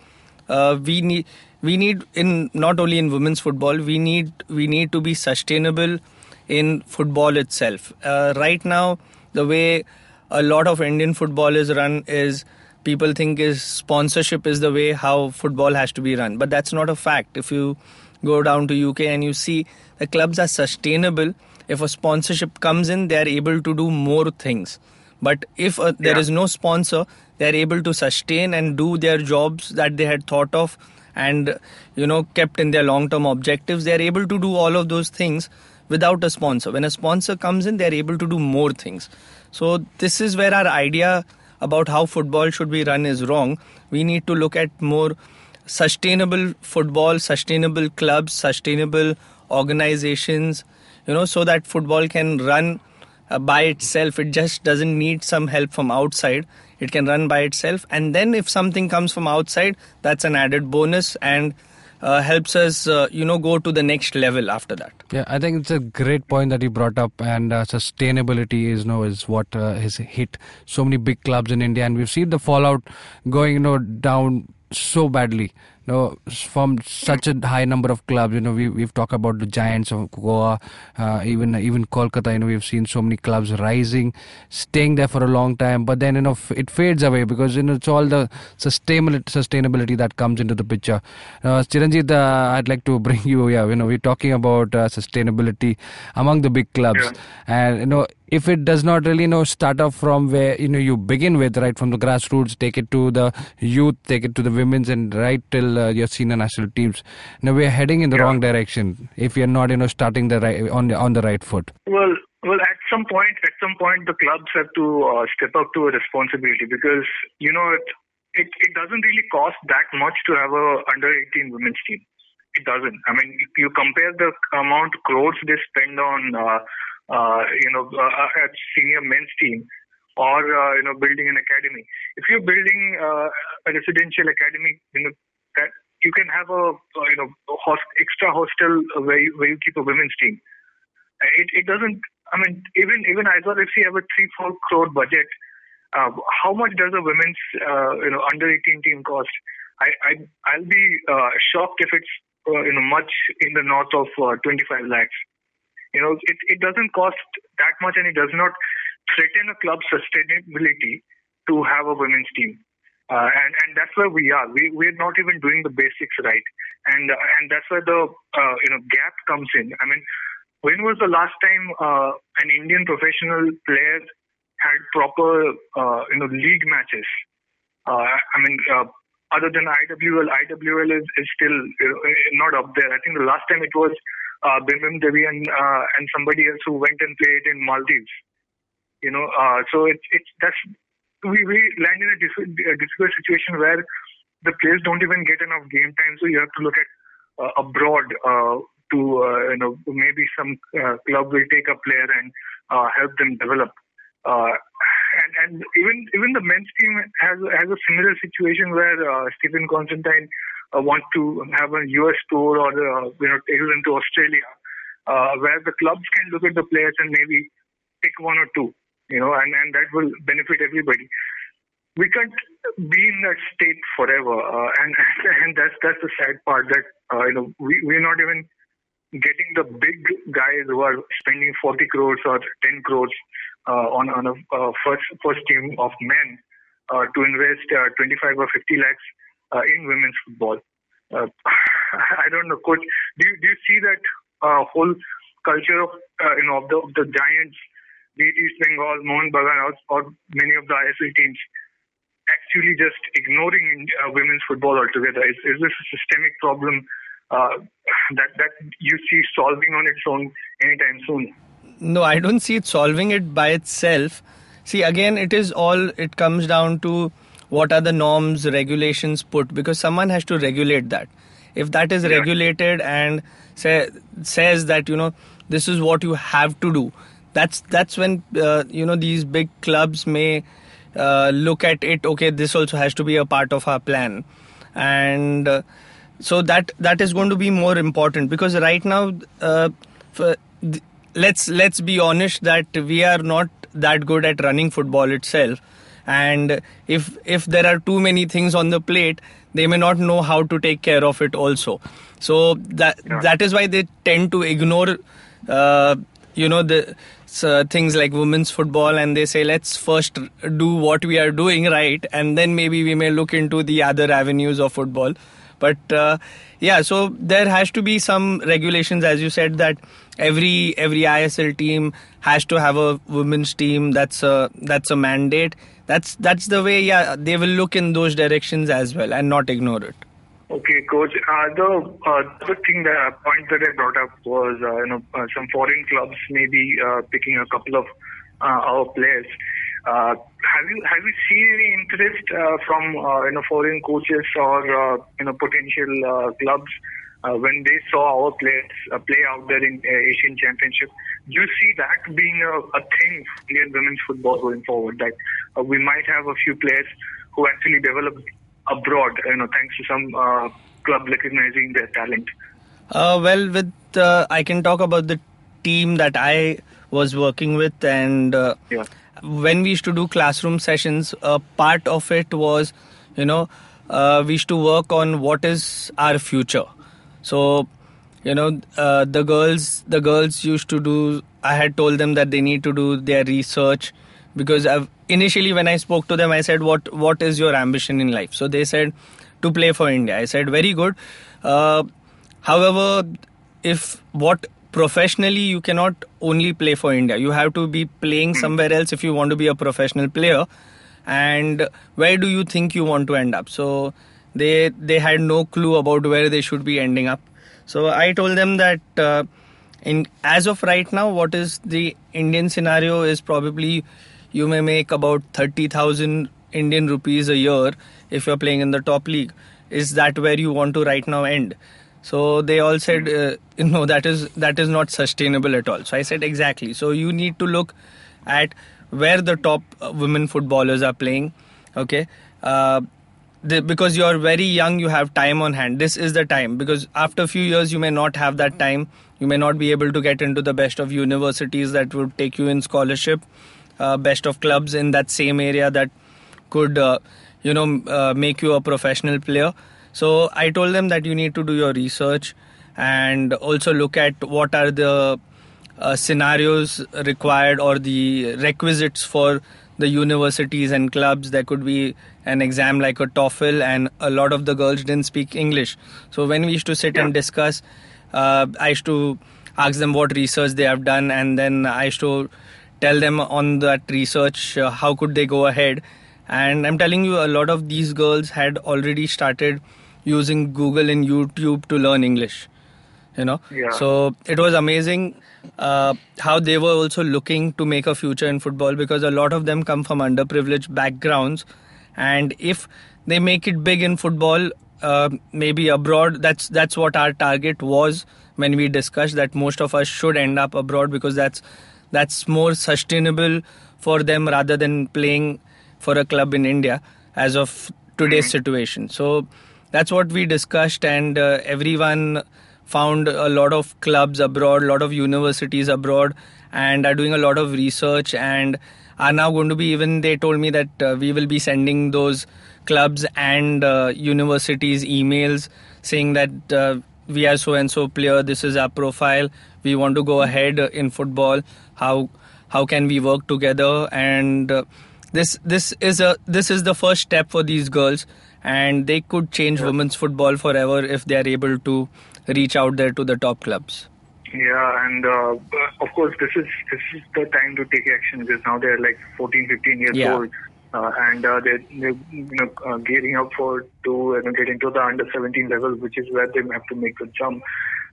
uh, we need we need in not only in women's football we need we need to be sustainable in football itself. Uh, right now, the way a lot of Indian football is run is people think is sponsorship is the way how football has to be run, but that's not a fact. If you go down to UK and you see the clubs are sustainable, if a sponsorship comes in, they are able to do more things. But if uh, there Yeah. is no sponsor, they are able to sustain and do their jobs that they had thought of and you know kept in their long-term objectives. They are able to do all of those things without a sponsor. When a sponsor comes in, they are able to do more things. So this is where our idea about how football should be run is wrong. We need to look at more sustainable football, sustainable clubs, sustainable organizations, you know, so that football can run uh, by itself. It just doesn't need some help from outside. It can run by itself. And then if something comes from outside, that's an added bonus and uh, helps us, uh, you know, go to the next level after that. Yeah, I think it's a great point that you brought up, and uh, sustainability is you know is what uh, has hit so many big clubs in India, and we've seen the fallout going you know down so badly. You know, from such a high number of clubs, you know, we we've talked about the giants of Goa, uh, even even Kolkata. You know, we've seen so many clubs rising, staying there for a long time, but then you know it fades away because you know it's all the sustainability sustainability that comes into the picture. Uh, Chiranjit, uh, I'd like to bring you. Yeah, you know, we're talking about uh, sustainability among the big clubs, Yeah. and you know if it does not really you know start off from where you know you begin with right from the grassroots take it to the youth take it to the women's and right till uh, your senior national teams now we're heading in the Yeah. wrong direction if you're not you know starting the right on the, on the right foot Well, well, at some point, at some point, the clubs have to uh, step up to a responsibility because you know it, it it doesn't really cost that much to have a under 18 women's team. It doesn't. I mean, if you compare the amount crores they spend on uh, uh, you know uh, at senior men's team or uh, you know building an academy. If you're building uh, a residential academy, you know that you can have a uh, you know host, extra hostel where you, where you keep a women's team. It it doesn't. I mean, even even Aizawl FC have a three four crore budget. Uh, how much does a women's uh, you know under 18 team cost? I I I'll be uh, shocked if it's uh, you know much in the north of uh, 25 lakhs. You know, it it doesn't cost that much, and it does not threaten a club's sustainability to have a women's team. Uh, and and that's where we are. We we're not even doing the basics right, and uh, and that's where the uh, you know gap comes in. I mean, when was the last time uh, an Indian professional player had proper uh, you know league matches? Uh, I mean, uh, other than IWL, IWL is, is still you know, not up there. I think the last time it was uh, Bembem Devi and uh, and somebody else who went and played in Maldives. You know, uh, so it's it's that's we we land in a a difficult situation where the players don't even get enough game time. So you have to look at uh, abroad uh, to uh, you know maybe some uh, club will take a player and uh, help them develop. Uh, and and even even the men's team has has a similar situation where uh, Stephen Constantine uh, wants to have a US tour or uh, you know take them to Australia, uh, where the clubs can look at the players and maybe pick one or two, you know, and and that will benefit everybody. We can't be in that state forever, uh, and and that's that's the sad part that uh, you know we we're not even getting the big guys who are spending 40 crores or 10 crores uh, on on a uh, first first team of men uh, to invest uh, 25 or 50 lakhs uh, in women's football. Uh, I don't know, coach. Do you, do you see that whole culture of you know of the, of the giants, be it East Bengal, Mohun Bagan, or, many of the ISL teams, actually just ignoring women's football altogether? Is, is this a systemic problem uh, that that you see solving on its own anytime soon? No, I don't see it solving it by itself. See, again, it is all, it comes down to what are the norms, regulations put, because someone has to regulate that. If that is regulated and say, says that, you know, this is what you have to do, that's, that's when, uh, you know, these big clubs may uh, look at it, okay, this also has to be a part of our plan. And, uh, so that that is going to be more important because right now uh, th- let's let's be honest that we are not that good at running football itself. And if if there are too many things on the plate they may not know how to take care of it also. So that Yeah. that is why they tend to ignore uh, you know the uh, things like women's football and they say let's first do what we are doing right and then maybe we may look into the other avenues of football but uh, yeah so there has to be some regulations as you said that every every ISL team has to have a women's team that's a that's a mandate that's that's the way yeah they will look in those directions as well and not ignore it Okay, coach. Uh, the uh, the thing that uh, point that I brought up was uh, you know uh, some foreign clubs maybe uh, picking a couple of our players. Uh, have you have you seen any interest uh, from uh, you know foreign coaches or uh, you know potential uh, clubs uh, when they saw our players uh, play out there in uh, Asian Championship? Do you see that being a, a thing in women's football going forward? That uh, we might have a few players who actually develop abroad, you know, thanks to some uh, club recognizing their talent. Uh, well, with uh, I can talk about the team that I was working with, and uh, Yeah. When we used to do classroom sessions, a part of it was, you know, uh, we used to work on what is our future. So, you know, uh, the girls, the girls used to do. I had told them that they need to do their research because I've, initially when I spoke to them, I said, "What what is your ambition in life?" So they said, "To play for India." I said, "Very good." Uh, however, if what professionally you cannot only play for India, you have to be playing somewhere else if you want to be a professional player. And where do you think you want to end up? So they they had no clue about where they should be ending up. So I told them that uh, in as of right now, what is the Indian scenario is probably you may make about thirty thousand Indian rupees a year if you're playing in the top league. Is that where you want to right now end? So they all said, uh, you know, that is that is not sustainable at all. So I said exactly. So you need to look at where the top uh, women footballers are playing. Okay. Uh, because you're very young, you have time on hand. This is the time because after a few years, you may not have that time. You may not be able to get into the best of universities that would take you in scholarship, uh, best of clubs in that same area that could, uh, you know, uh, make you a professional player. So I told them that you need to do your research and also look at what are the uh, scenarios required or the requisites for the universities and clubs. There could be an exam like a TOEFL, and a lot of the girls didn't speak English. So when we used to sit and discuss, uh, I used to ask them what research they have done, and then I used to tell them on that research uh, how could they go ahead. And I'm telling you, a lot of these girls had already started using Google and YouTube to learn English. You know, Yeah. so it was amazing uh, how they were also looking to make a future in football because a lot of them come from underprivileged backgrounds, and if they make it big in football, uh, maybe abroad, that's that's what our target was when we discussed that most of us should end up abroad because that's that's more sustainable for them rather than playing for a club in India as of today's situation. So that's what we discussed, and uh, everyone found a lot of clubs abroad, a lot of universities abroad, and are doing a lot of research and are now going to be even. They told me that uh, we will be sending those clubs and uh, universities emails saying that uh, we are so and so player. This is our profile. We want to go ahead in football. How how can we work together and uh, this this is a this is the first step for these girls and they could change women's football forever if they are able to reach out there to the top clubs Yeah, and uh, of course, this is this is the time to take action because now they're like 14, 15 years Yeah. old, uh, and uh, they're, they're you know uh, gearing up for to you know, get into the under 17 level, which is where they have to make the jump.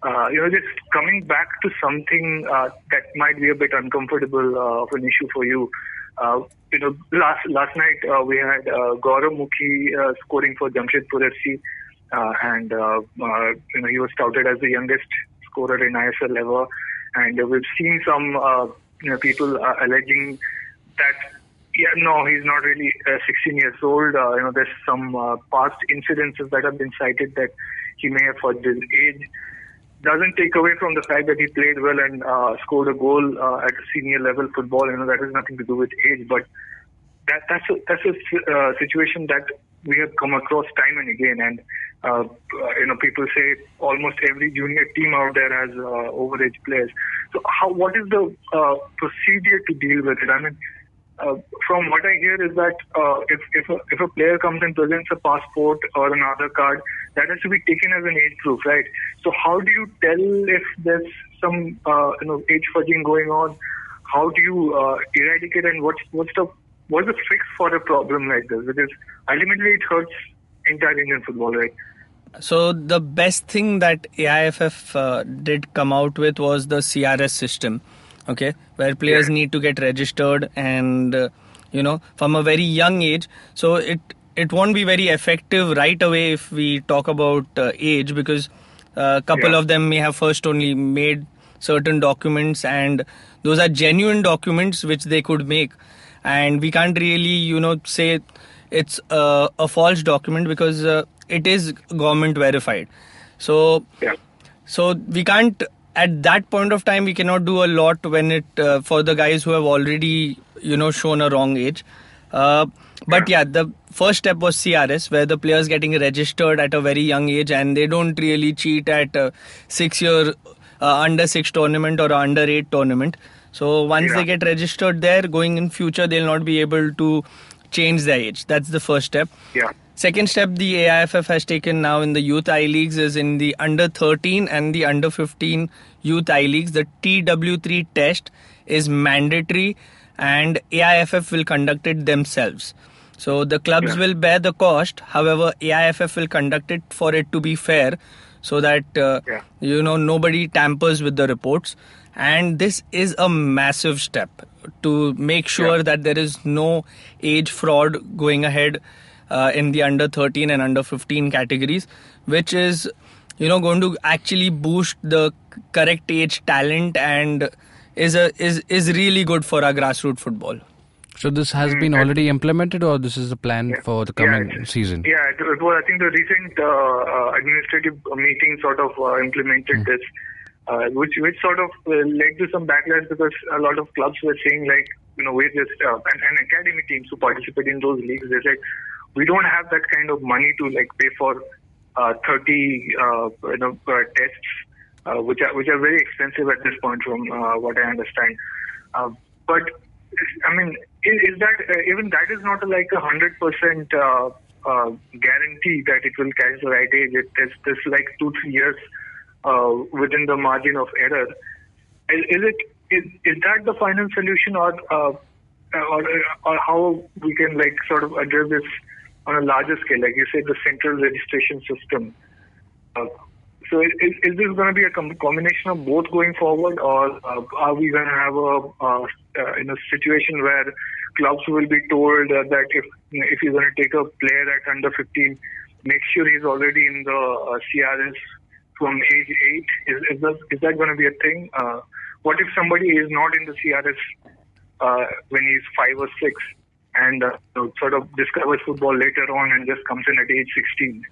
Uh, you know, just coming back to something uh, that might be a bit uncomfortable uh, of an issue for you. Uh, you know, last last night uh, we had uh, Gaurav Mukhi uh, scoring for Jamshedpur FC, uh, and uh, uh, you know he was touted as the youngest scorer in ISL ever. And we've seen some uh, you know, people uh, alleging that yeah, no, he's not really uh, 16 years old. Uh, you know, there's some uh, past incidences that have been cited that he may have fudged his age. Doesn't take away from the fact that he played well and uh, scored a goal uh, at senior level football. You know, that has nothing to do with age, but that that's a that's a uh, situation that we have come across time and again. And uh, you know people say almost every junior team out there has uh, overage players. So how what is the uh, procedure to deal with it? I mean uh, from what I hear is that uh, if if a, if a player comes and presents a passport or an Aadhaar card, that has to be taken as an age proof, right? So how do you tell if there's some uh, you know age fudging going on? How do you uh, eradicate and what's what's the what's the fix for a problem like this? Because ultimately it hurts entire Indian football, right? So the best thing that AIFF uh, did come out with was the CRS system, okay, where players need to get registered and uh, you know from a very young age. So it it won't be very effective right away if we talk about uh, age because a couple Yeah. of them may have first only made certain documents and those are genuine documents which they could make and we can't really you know say it's a, a false document because uh, it is government verified so Yeah. so we can't at that point of time we cannot do a lot when it uh, for the guys who have already you know shown a wrong age uh, but yeah the first step was crs where the players getting registered at a very young age and they don't really cheat at a six year uh, under six tournament or under eight tournament so once Yeah. they get registered there going in future they'll not be able to change their age that's the first step Yeah. Second step the AIFF has taken now in the youth I leagues is in the under 13 and the under 15 youth I leagues. The TW3 test is mandatory and AIFF will conduct it themselves. So the clubs Yeah. will bear the cost. However, AIFF will conduct it for it to be fair. so that uh, Yeah. you know nobody tampers with the reports and this is a massive step to make sure Yeah. that there is no age fraud going ahead uh, in the under 13 and under 15 categories which is you know going to actually boost the correct age talent and is a is is really good for our grassroots football So this has been already implemented, or this is the plan Yeah. for the coming it's- season? Yeah, it, it was. I think the recent uh, uh, administrative meeting sort of uh, implemented this, uh, which which sort of uh, led to some backlash because a lot of clubs were saying like, you know, we're just uh, and, and academy teams who participate in those leagues. They said we don't have that kind of money to like pay for uh, 30 uh, you know uh, tests, uh, which are which are very expensive at this point, from uh, what I understand. Uh, but I mean, is, that uh, even that is not like a hundred percent uh, uh, guarantee that it will catch the right age. It is this like two three years within the margin of error. Is, is it is, is that the final solution, or or or how we can like sort of address this on a larger scale? Like you said, the central registration system. So is, is is this going to be a combination of both going forward, or uh, are we going to have a uh, uh, in a situation where clubs will be told that if if you're going to take a player at under 15, make sure he's already in the uh, CRS from age eight? Is is that is that going to be a thing? Uh, what if somebody is not in the CRS uh, when he's five or six and sort of discovers football later on and just comes in at age 16?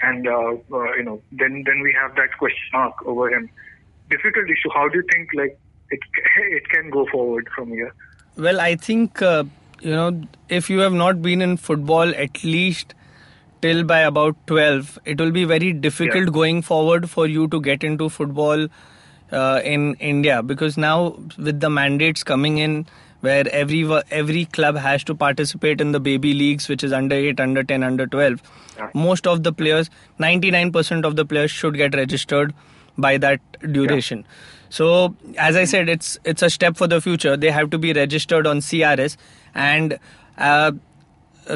And uh, uh, you know then then we have that question mark over him. Difficult issue. How do you think like it it can go forward from here? Well, I think uh, you know if you have not been in football at least till by about 12 it will be very difficult Yeah. going forward for you to get into football uh, in India because now with the mandates coming in where every every club has to participate in the baby leagues which is under 8 under 10 under 12 Yeah. most of the players 99% of the players should get registered by that duration. So as i said it's it's a step for the future. They have to be registered on crs and uh,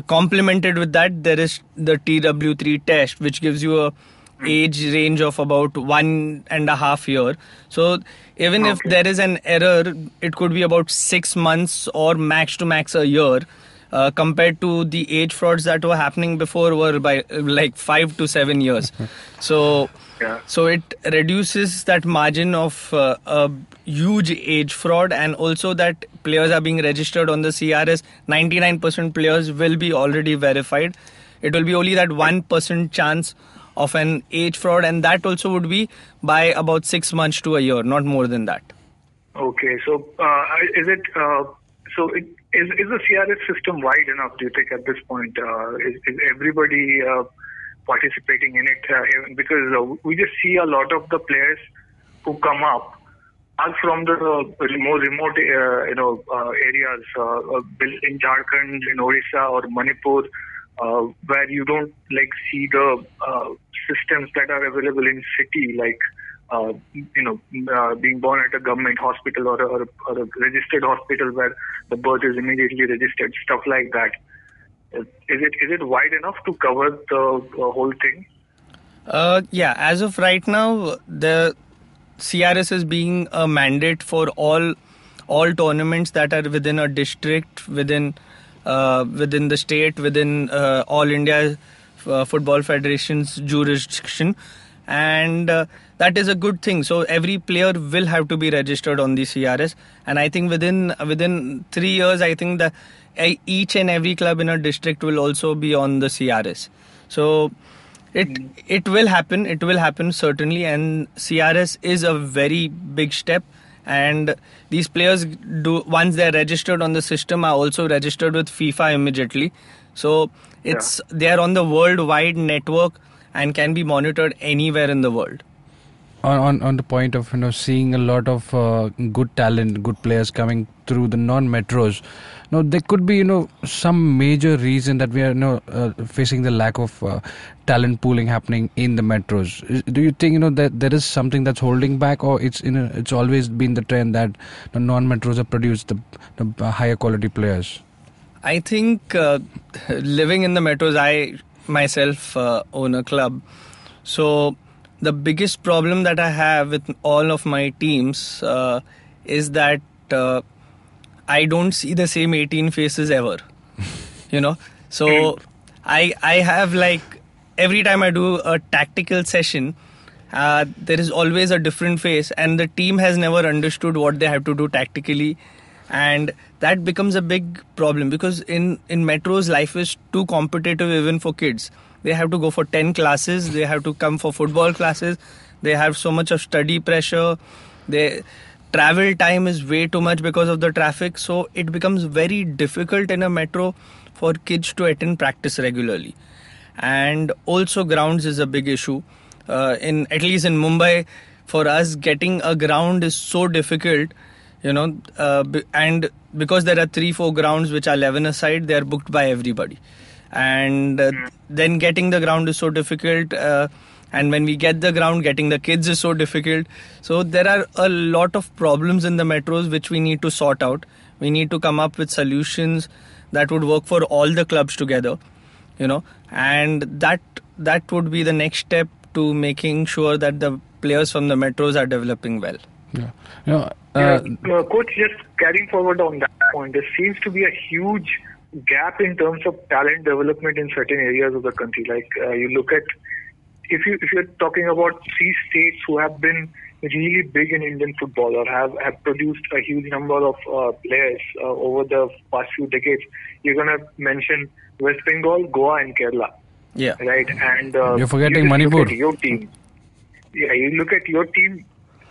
complemented with that there is the tw3 test which gives you a age range of about one and a half year. So even if there is an error it could be about six months or max to max a year uh, compared to the age frauds that were happening before were by like five to seven years. So Yeah. so it reduces that margin of uh, a huge age fraud and also that players are being registered on the CRS 99% players will be already verified. It will be only that 1% chance of an age fraud and that also would be by about 6 months to a year not more than that Okay, so uh, is it uh, so? It, is is the CRS system wide enough? Do you think at this point uh, is, is everybody uh, participating in it? Uh, because uh, we just see a lot of the players who come up are from the more remote, you know, areas built in Jharkhand, in Orissa or Manipur, uh, where you don't like see the uh, systems that are available in city, like uh, you know, uh, being born at a government hospital or a, or, a, or a registered hospital where the birth is immediately registered, stuff like that. Is it is it wide enough to cover the, the whole thing? Uh, yeah, as of right now, the CRS is being a mandate for all all tournaments that are within a district, within uh, within the state, within uh, all India uh, Football Federation's jurisdiction, and uh, that is a good thing. So every player will have to be registered on the CRS, and I think within within three years, I think that each and every club in a district will also be on the CRS. So it it will happen. It will happen certainly. And crs is a very big step and these players do once they're registered on the system are also registered with fifa immediately. So it's they're on the worldwide network and can be monitored anywhere in the world on, on on the point of you know seeing a lot of uh, good talent, good players coming through the non-metros. Now there could be you know some major reason that we are you know uh, facing the lack of uh, talent pooling happening in the metros. Is- Do you think you know that there is something that's holding back, or it's in a, it's always been the trend that the non-metros have produced the, the higher quality players? I think uh, living in the metros, I myself uh, own a club. So the biggest problem that I have with all of my teams uh, is that uh, I don't see the same 18 faces ever. you know, so I I have like every time I do a tactical session, uh, there is always a different face, and the team has never understood what they have to do tactically, and that becomes a big problem because in in metros life is too competitive even for kids. They have to go for ten classes, they have to come for football classes, they have so much of study pressure, they travel time is way too much because of the traffic. So it becomes very difficult in a metro for kids to attend practice regularly. And also grounds is a big issue. Uh, in at least in mumbai for us getting a ground is so difficult you know uh, and because there are three four grounds which are 11 aside they are booked by everybody and uh, then getting the ground is so difficult uh, and when we get the ground getting the kids is so difficult. So there are a lot of problems in the metros which we need to sort out. We need to come up with solutions that would work for all the clubs together you know. And that that would be the next step to making sure that the players from the metros are developing well. Yeah. You know, Yeah, uh, uh, coach, just carrying forward on that point, there seems to be a huge gap in terms of talent development in certain areas of the country. Like uh, you look at, if you if you're talking about three states who have been really big in Indian football or have have produced a huge number of uh, players uh, over the past few decades, you're gonna mention West Bengal, Goa, and Kerala, yeah right? And uh, You're forgetting you just look Manipur. at your team. Yeah, you look at your team.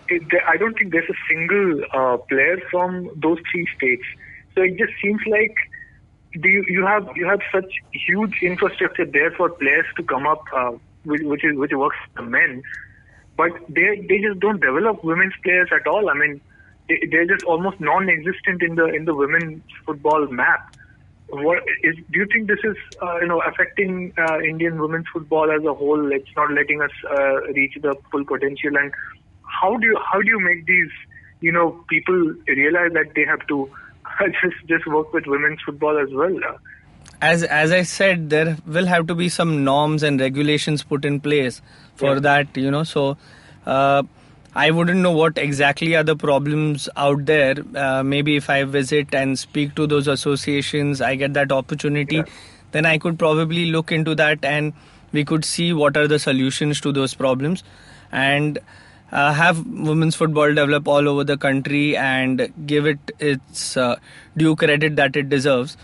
It, I don't think there's a single uh, player from those three states. So it just seems like do you, you have you have such huge infrastructure there for players to come up, uh, which, is which works for men, but they they just don't develop women's players at all. I mean, they, they're just almost non-existent in the in the women's football map. What is? Do you think this is uh, you know affecting uh, Indian women's football as a whole? It's not letting us uh, reach the full potential. And how do you how do you make these you know people realize that they have to just just work with women's football as well? as as I said, there will have to be some norms and regulations put in place for Yeah. that. You know, so uh, I wouldn't know what exactly are the problems out there. Uh, maybe if I visit and speak to those associations, I get that opportunity, Yeah. then I could probably look into that and we could see what are the solutions to those problems and. Uh, have women's football develop all over the country and give it its uh, due credit that it deserves.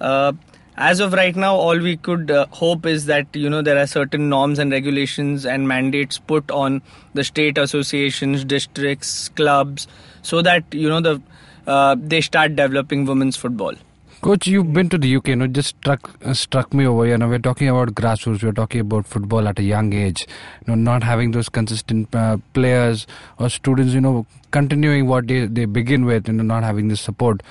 Uh, as of right now, all we could uh, hope is that you know there are certain norms and regulations and mandates put on the state associations, districts, clubs, so that you know the uh, they start developing women's football. Coach, you've been to the UK, you know, just struck uh, struck me over. You know, we're talking about grassroots. We're talking about football at a young age. You know, not having those consistent uh, players or students. You know, continuing what they, they begin with. You know, not having the support.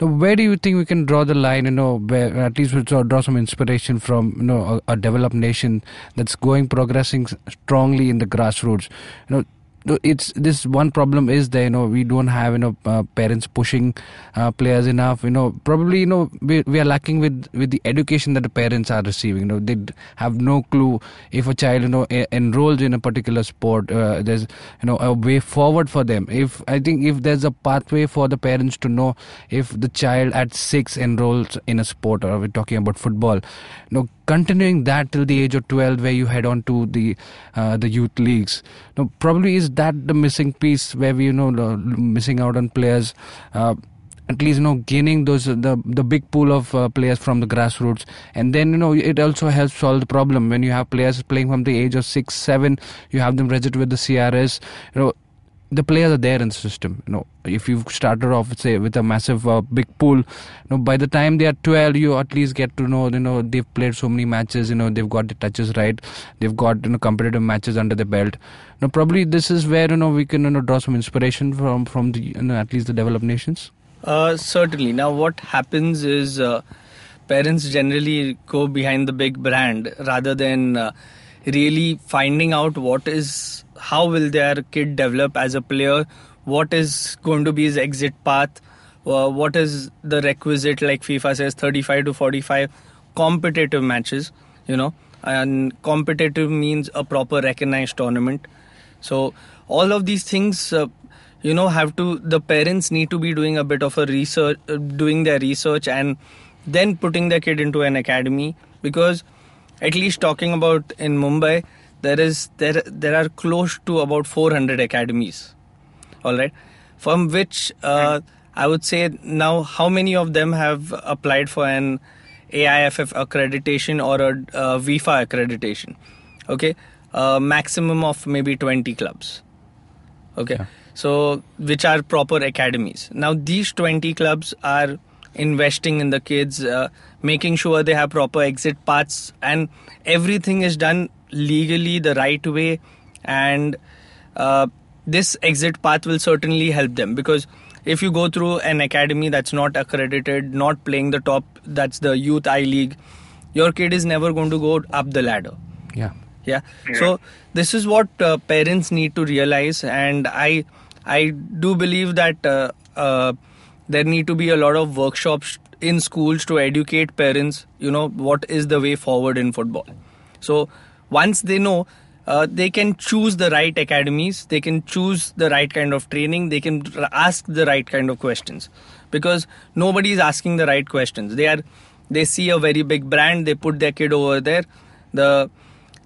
Now, where do you think we can draw the line? You know, where at least we draw draw some inspiration from. You know, a, a developed nation that's going progressing strongly in the grassroots. You know, no, it's this one problem is there you know we don't have you know uh, parents pushing uh, players enough you know. Probably you know we, we are lacking with with the education that the parents are receiving you know. They have no clue if a child you know e- enrolls in a particular sport uh, there's you know a way forward for them. If i think if there's a pathway for the parents to know if the child at 6 enrolls in a sport or we're talking about football you know continuing that till the age of 12 where you head on to the uh, the youth leagues. Now probably is that the missing piece where we you know missing out on players uh, at least you know gaining those the the big pool of uh, players from the grassroots? And then you know it also helps solve the problem. When you have players playing from the age of 6 7 you have them registered with the CRS you know the players are there in the system you know. If you've started off say with a massive uh, big pool you know by the time they are 12 you at least get to know you know they've played so many matches you know they've got the touches right they've got you know competitive matches under the belt. Now probably this is where you know we can you know draw some inspiration from from the you know, at least the developed nations. Uh, certainly. Now, what happens is uh, parents generally go behind the big brand rather than uh, really finding out what is how will their kid develop as a player, what is going to be his exit path, uh, what is the requisite like FIFA says 35 to 45 competitive matches, you know. and competitive means a proper recognized tournament. So all of these things, uh, you know, have to the parents need to be doing a bit of a research, uh, doing their research, and then putting their kid into an academy because at least talking about in Mumbai, there is there there are close to about 400 academies. All right, from which uh, I would say now how many of them have applied for an AIFF accreditation or a uh, FIFA accreditation? Okay, uh, maximum of maybe 20 clubs. Okay, so which are proper academies. Now these 20 clubs are investing in the kids, uh, making sure they have proper exit paths, and everything is done legally the right way. And uh, this exit path will certainly help them because if you go through an academy that's not accredited, not playing the top, that's the youth I league, your kid is never going to go up the ladder. Yeah. Yeah. So this is what uh, parents need to realize, and I I do believe that uh, uh, there need to be a lot of workshops in schools to educate parents. You know what is the way forward in football. So once they know. Uh, they can choose the right academies they can choose the right kind of training they can ask the right kind of questions because nobody is asking the right questions they are they see a very big brand they put their kid over there the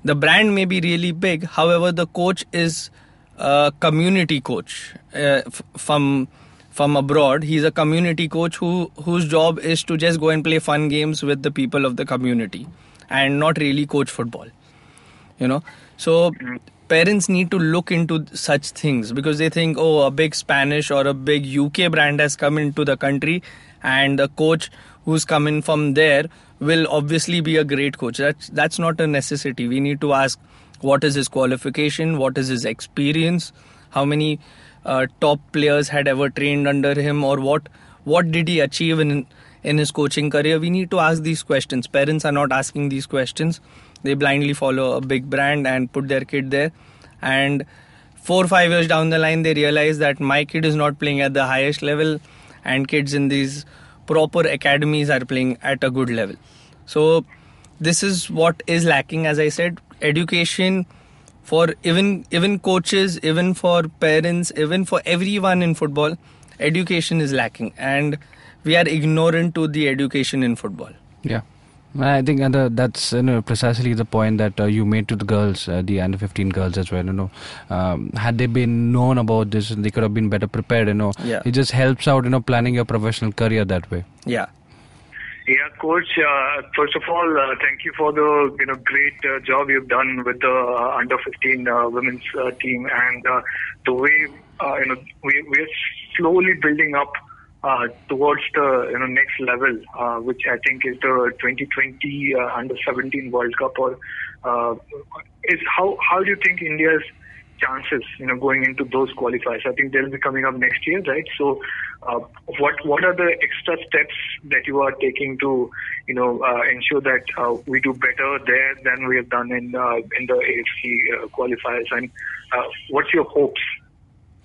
the brand may be really big however the coach is a community coach uh, f- from from abroad he's a community coach who whose job is to just go and play fun games with the people of the community and not really coach football you know. So parents need to look into such things because they think oh a big spanish or a big uk brand has come into the country and the coach who's coming from there will obviously be a great coach. That's that's not a necessity. We need to ask what is his qualification? What is his experience? How many uh, top players had ever trained under him or what what did he achieve in in his coaching career? We need to ask these questions. Parents are not asking these questions. They blindly follow a big brand and put their kid there. And four or five years down the line they realize that my kid is not playing at the highest level and kids in these proper academies are playing at a good level. So this is what is lacking as i said. Education for even even coaches even for parents even for everyone in football education is lacking and we are ignorant to the education in football Yeah. I think and, uh, that's you know, precisely the point that uh, you made to the girls, uh, the under 15 girls as well. You know, um, had they been known about this, they could have been better prepared. You know, Yeah. it just helps out. You know, planning your professional career that way. yeah Yeah, coach. Uh, first of all, uh, thank you for the you know great uh, job you've done with the under 15 uh, women's uh, team and uh, the way you know we we are slowly building up towards the you know next level, which I think is the 2020 uh, under 17 World Cup. Or is how how do you think India's chances, you know, going into those qualifiers. I think they'll be coming up next year, right? So, uh, what what are the extra steps that you are taking to, you know, uh, ensure that uh, we do better there than we have done in uh, in the AFC uh, qualifiers? And uh, what's your hopes?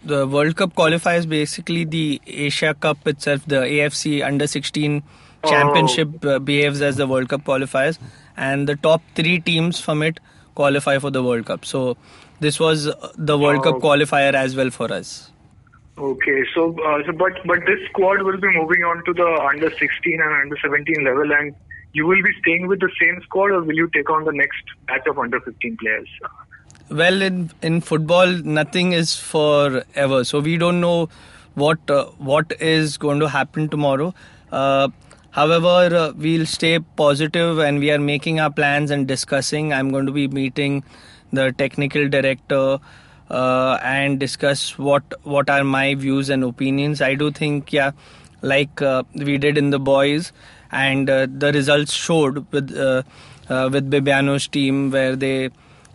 the World Cup qualifiers basically the Asia Cup itself, the AFC Under 16 Oh. Championship uh, behaves as the World Cup qualifiers, and the top three teams from it qualify for the World Cup. So this was the World Cup Oh. qualifier as well for us. Okay, so uh, so but but this squad will be moving on to the under 16 and under 17 level, and you will be staying with the same squad, or will you take on the next batch of under 15 players? Well, in in football, nothing is forever. So we don't know what uh, what is going to happen tomorrow. Uh, however, uh, we'll stay positive and we are making our plans and discussing. I'm going to be meeting the technical director uh, and discuss what what are my views and opinions. I do think, yeah, like uh, we did in the boys, and uh, the results showed with uh, uh, with Bibiano's team where they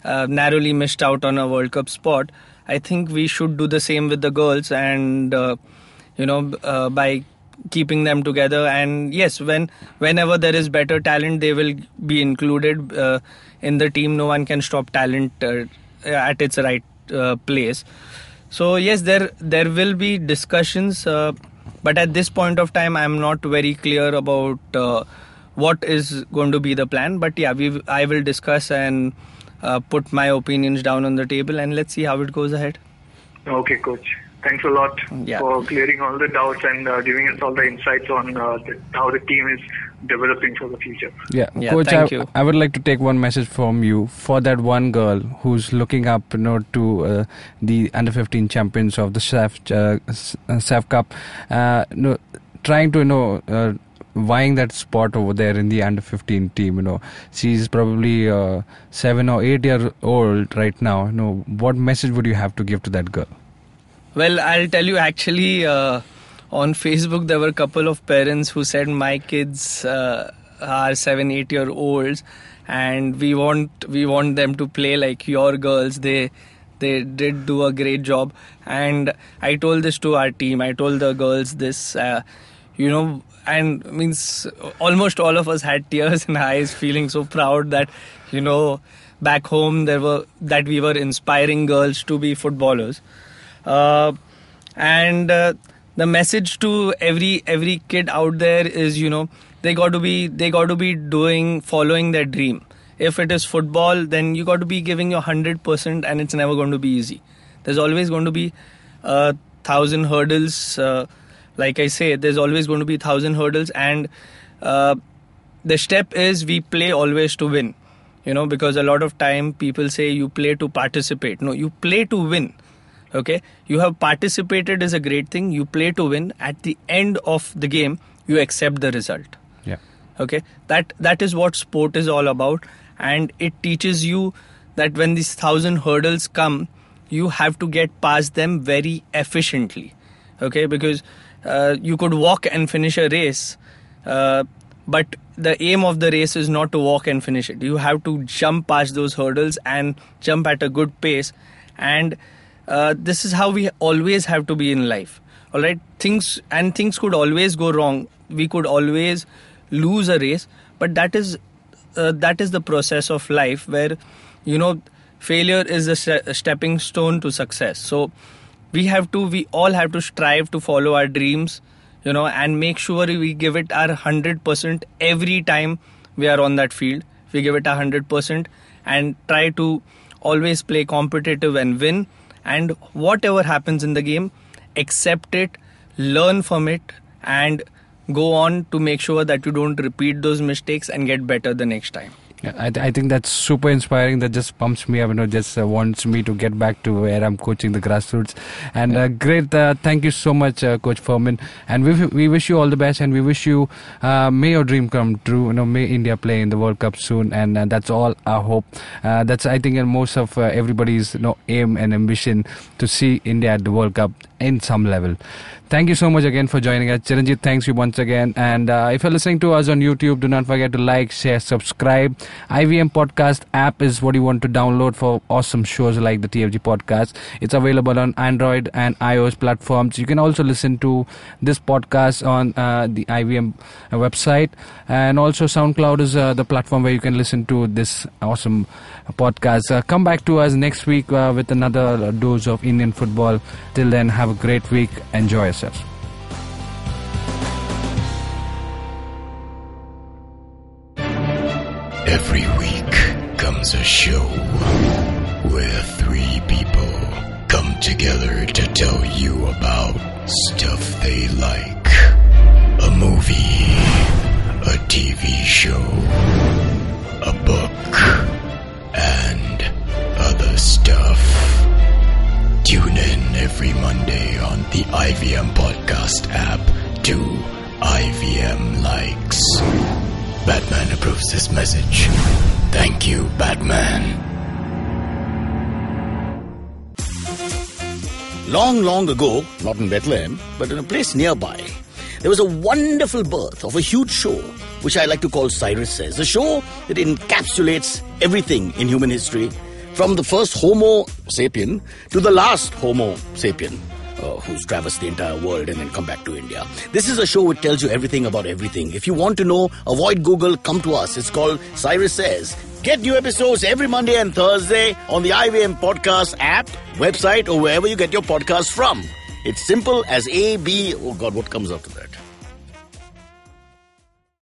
uh, narrowly missed out on a World Cup spot. I think we should do the same with the girls, and you know, by keeping them together. And yes, when whenever there is better talent, they will be included in the team. No one can stop talent uh, at its right uh, place. So yes, there there will be discussions, uh, but at this point of time, I'm not very clear about uh, what is going to be the plan. But yeah, we I will discuss and uh, put my opinions down on the table, and let's see how it goes ahead. Okay, coach. Thanks a lot Yeah. for clearing all the doubts and uh, giving us all the insights on uh, the, how the team is developing for the future. Yeah, Yeah, coach. thank I, you. I would like to take one message from you for that one girl who's looking up, you know, to uh, the under 15 champions of the SAFF uh, uh, SAFF Cup. Uh, you know, trying to you know. Uh, vying that spot over there in the under 15 team you know she's probably uh, 7 or 8 year old right now you know what message would you have to give to that girl Well, I'll tell you actually, uh, on Facebook, there were a couple of parents who said, My kids uh, are seven, eight year olds, and we want we want them to play like your girls. They they did do a great job. And I told this to our team, I told the girls this, uh, you know, and means almost all of us had tears in eyes, feeling so proud that, you know, back home there were that we were inspiring girls to be footballers uh, and uh, the message to every every kid out there is you know they got to be they got to be doing following their dream. If it is football then you got to be giving your 100% and it's never going to be easy. There's always going to be a thousand hurdles uh, like i say there's always going to be a thousand hurdles and uh, the step is we play always to win. You know because a lot of time people say you play to participate. No you play to win okay? You have participated is a great thing. You play to win. At the end of the game you accept the result. Yeah. Okay? That that is what sport is all about. And it teaches you that when these thousand hurdles come you have to get past them very efficiently. Okay? Because uh, you could walk and finish a race uh, but the aim of the race is not to walk and finish it. You have to jump past those hurdles and jump at a good pace. And uh, this is how we always have to be in life. All right? Things and things could always go wrong. We could always lose a race. But that is uh, that is the process of life where you know failure is a, se- a stepping stone to success. So we have to we all have to strive to follow our dreams you know and make sure we give it our 100% every time we are on that field. We give it our 100% and try to always play competitive and win and whatever happens in the game accept it learn from it and go on to make sure that you don't repeat those mistakes and get better the next time I, th- I think that's super inspiring. That just pumps me up, you know, just uh, wants me to get back to where I'm coaching the grassroots. And uh, great, uh, thank you so much, uh, Coach Firmin. And we, we wish you all the best, and we wish you uh, may your dream come true. You know, may India play in the World Cup soon, and uh, that's all our hope. Uh, that's I think, and most of uh, everybody's you know aim and ambition to see India at the World Cup in some level. Thank you so much again for joining us. Chiranjit, thanks you once again. And uh, if you're listening to us on YouTube, do not forget to like, share, subscribe. IVM Podcast app is what you want to download for awesome shows like the TFG Podcast. It's available on Android and iOS platforms. You can also listen to this podcast on uh, the IVM website. And also SoundCloud is uh, the platform where you can listen to this awesome podcast. Uh, come back to us next week uh, with another dose of Indian football. Till then, have a great week. Enjoy yourselves. Every week comes a show where three people come together to tell you about stuff they like. A movie, a TV show, a book, and other stuff. Tune in every Monday on the IVM Podcast app to IVM Likes. Batman approves this message. Thank you, Batman. Long, long ago, not in Bethlehem, but in a place nearby, there was a wonderful birth of a huge show, which I like to call Cyrus Says. A show that encapsulates everything in human history, from the first Homo sapien to the last Homo sapien. Uh, who's traversed the entire world and then come back to India. This is a show which tells you everything about everything. If you want to know, avoid Google, come to us. It's called Cyrus Says. Get new episodes every Monday and Thursday on the IVM Podcast app, website, or wherever you get your podcasts from. It's simple as A, B, oh God, what comes after that?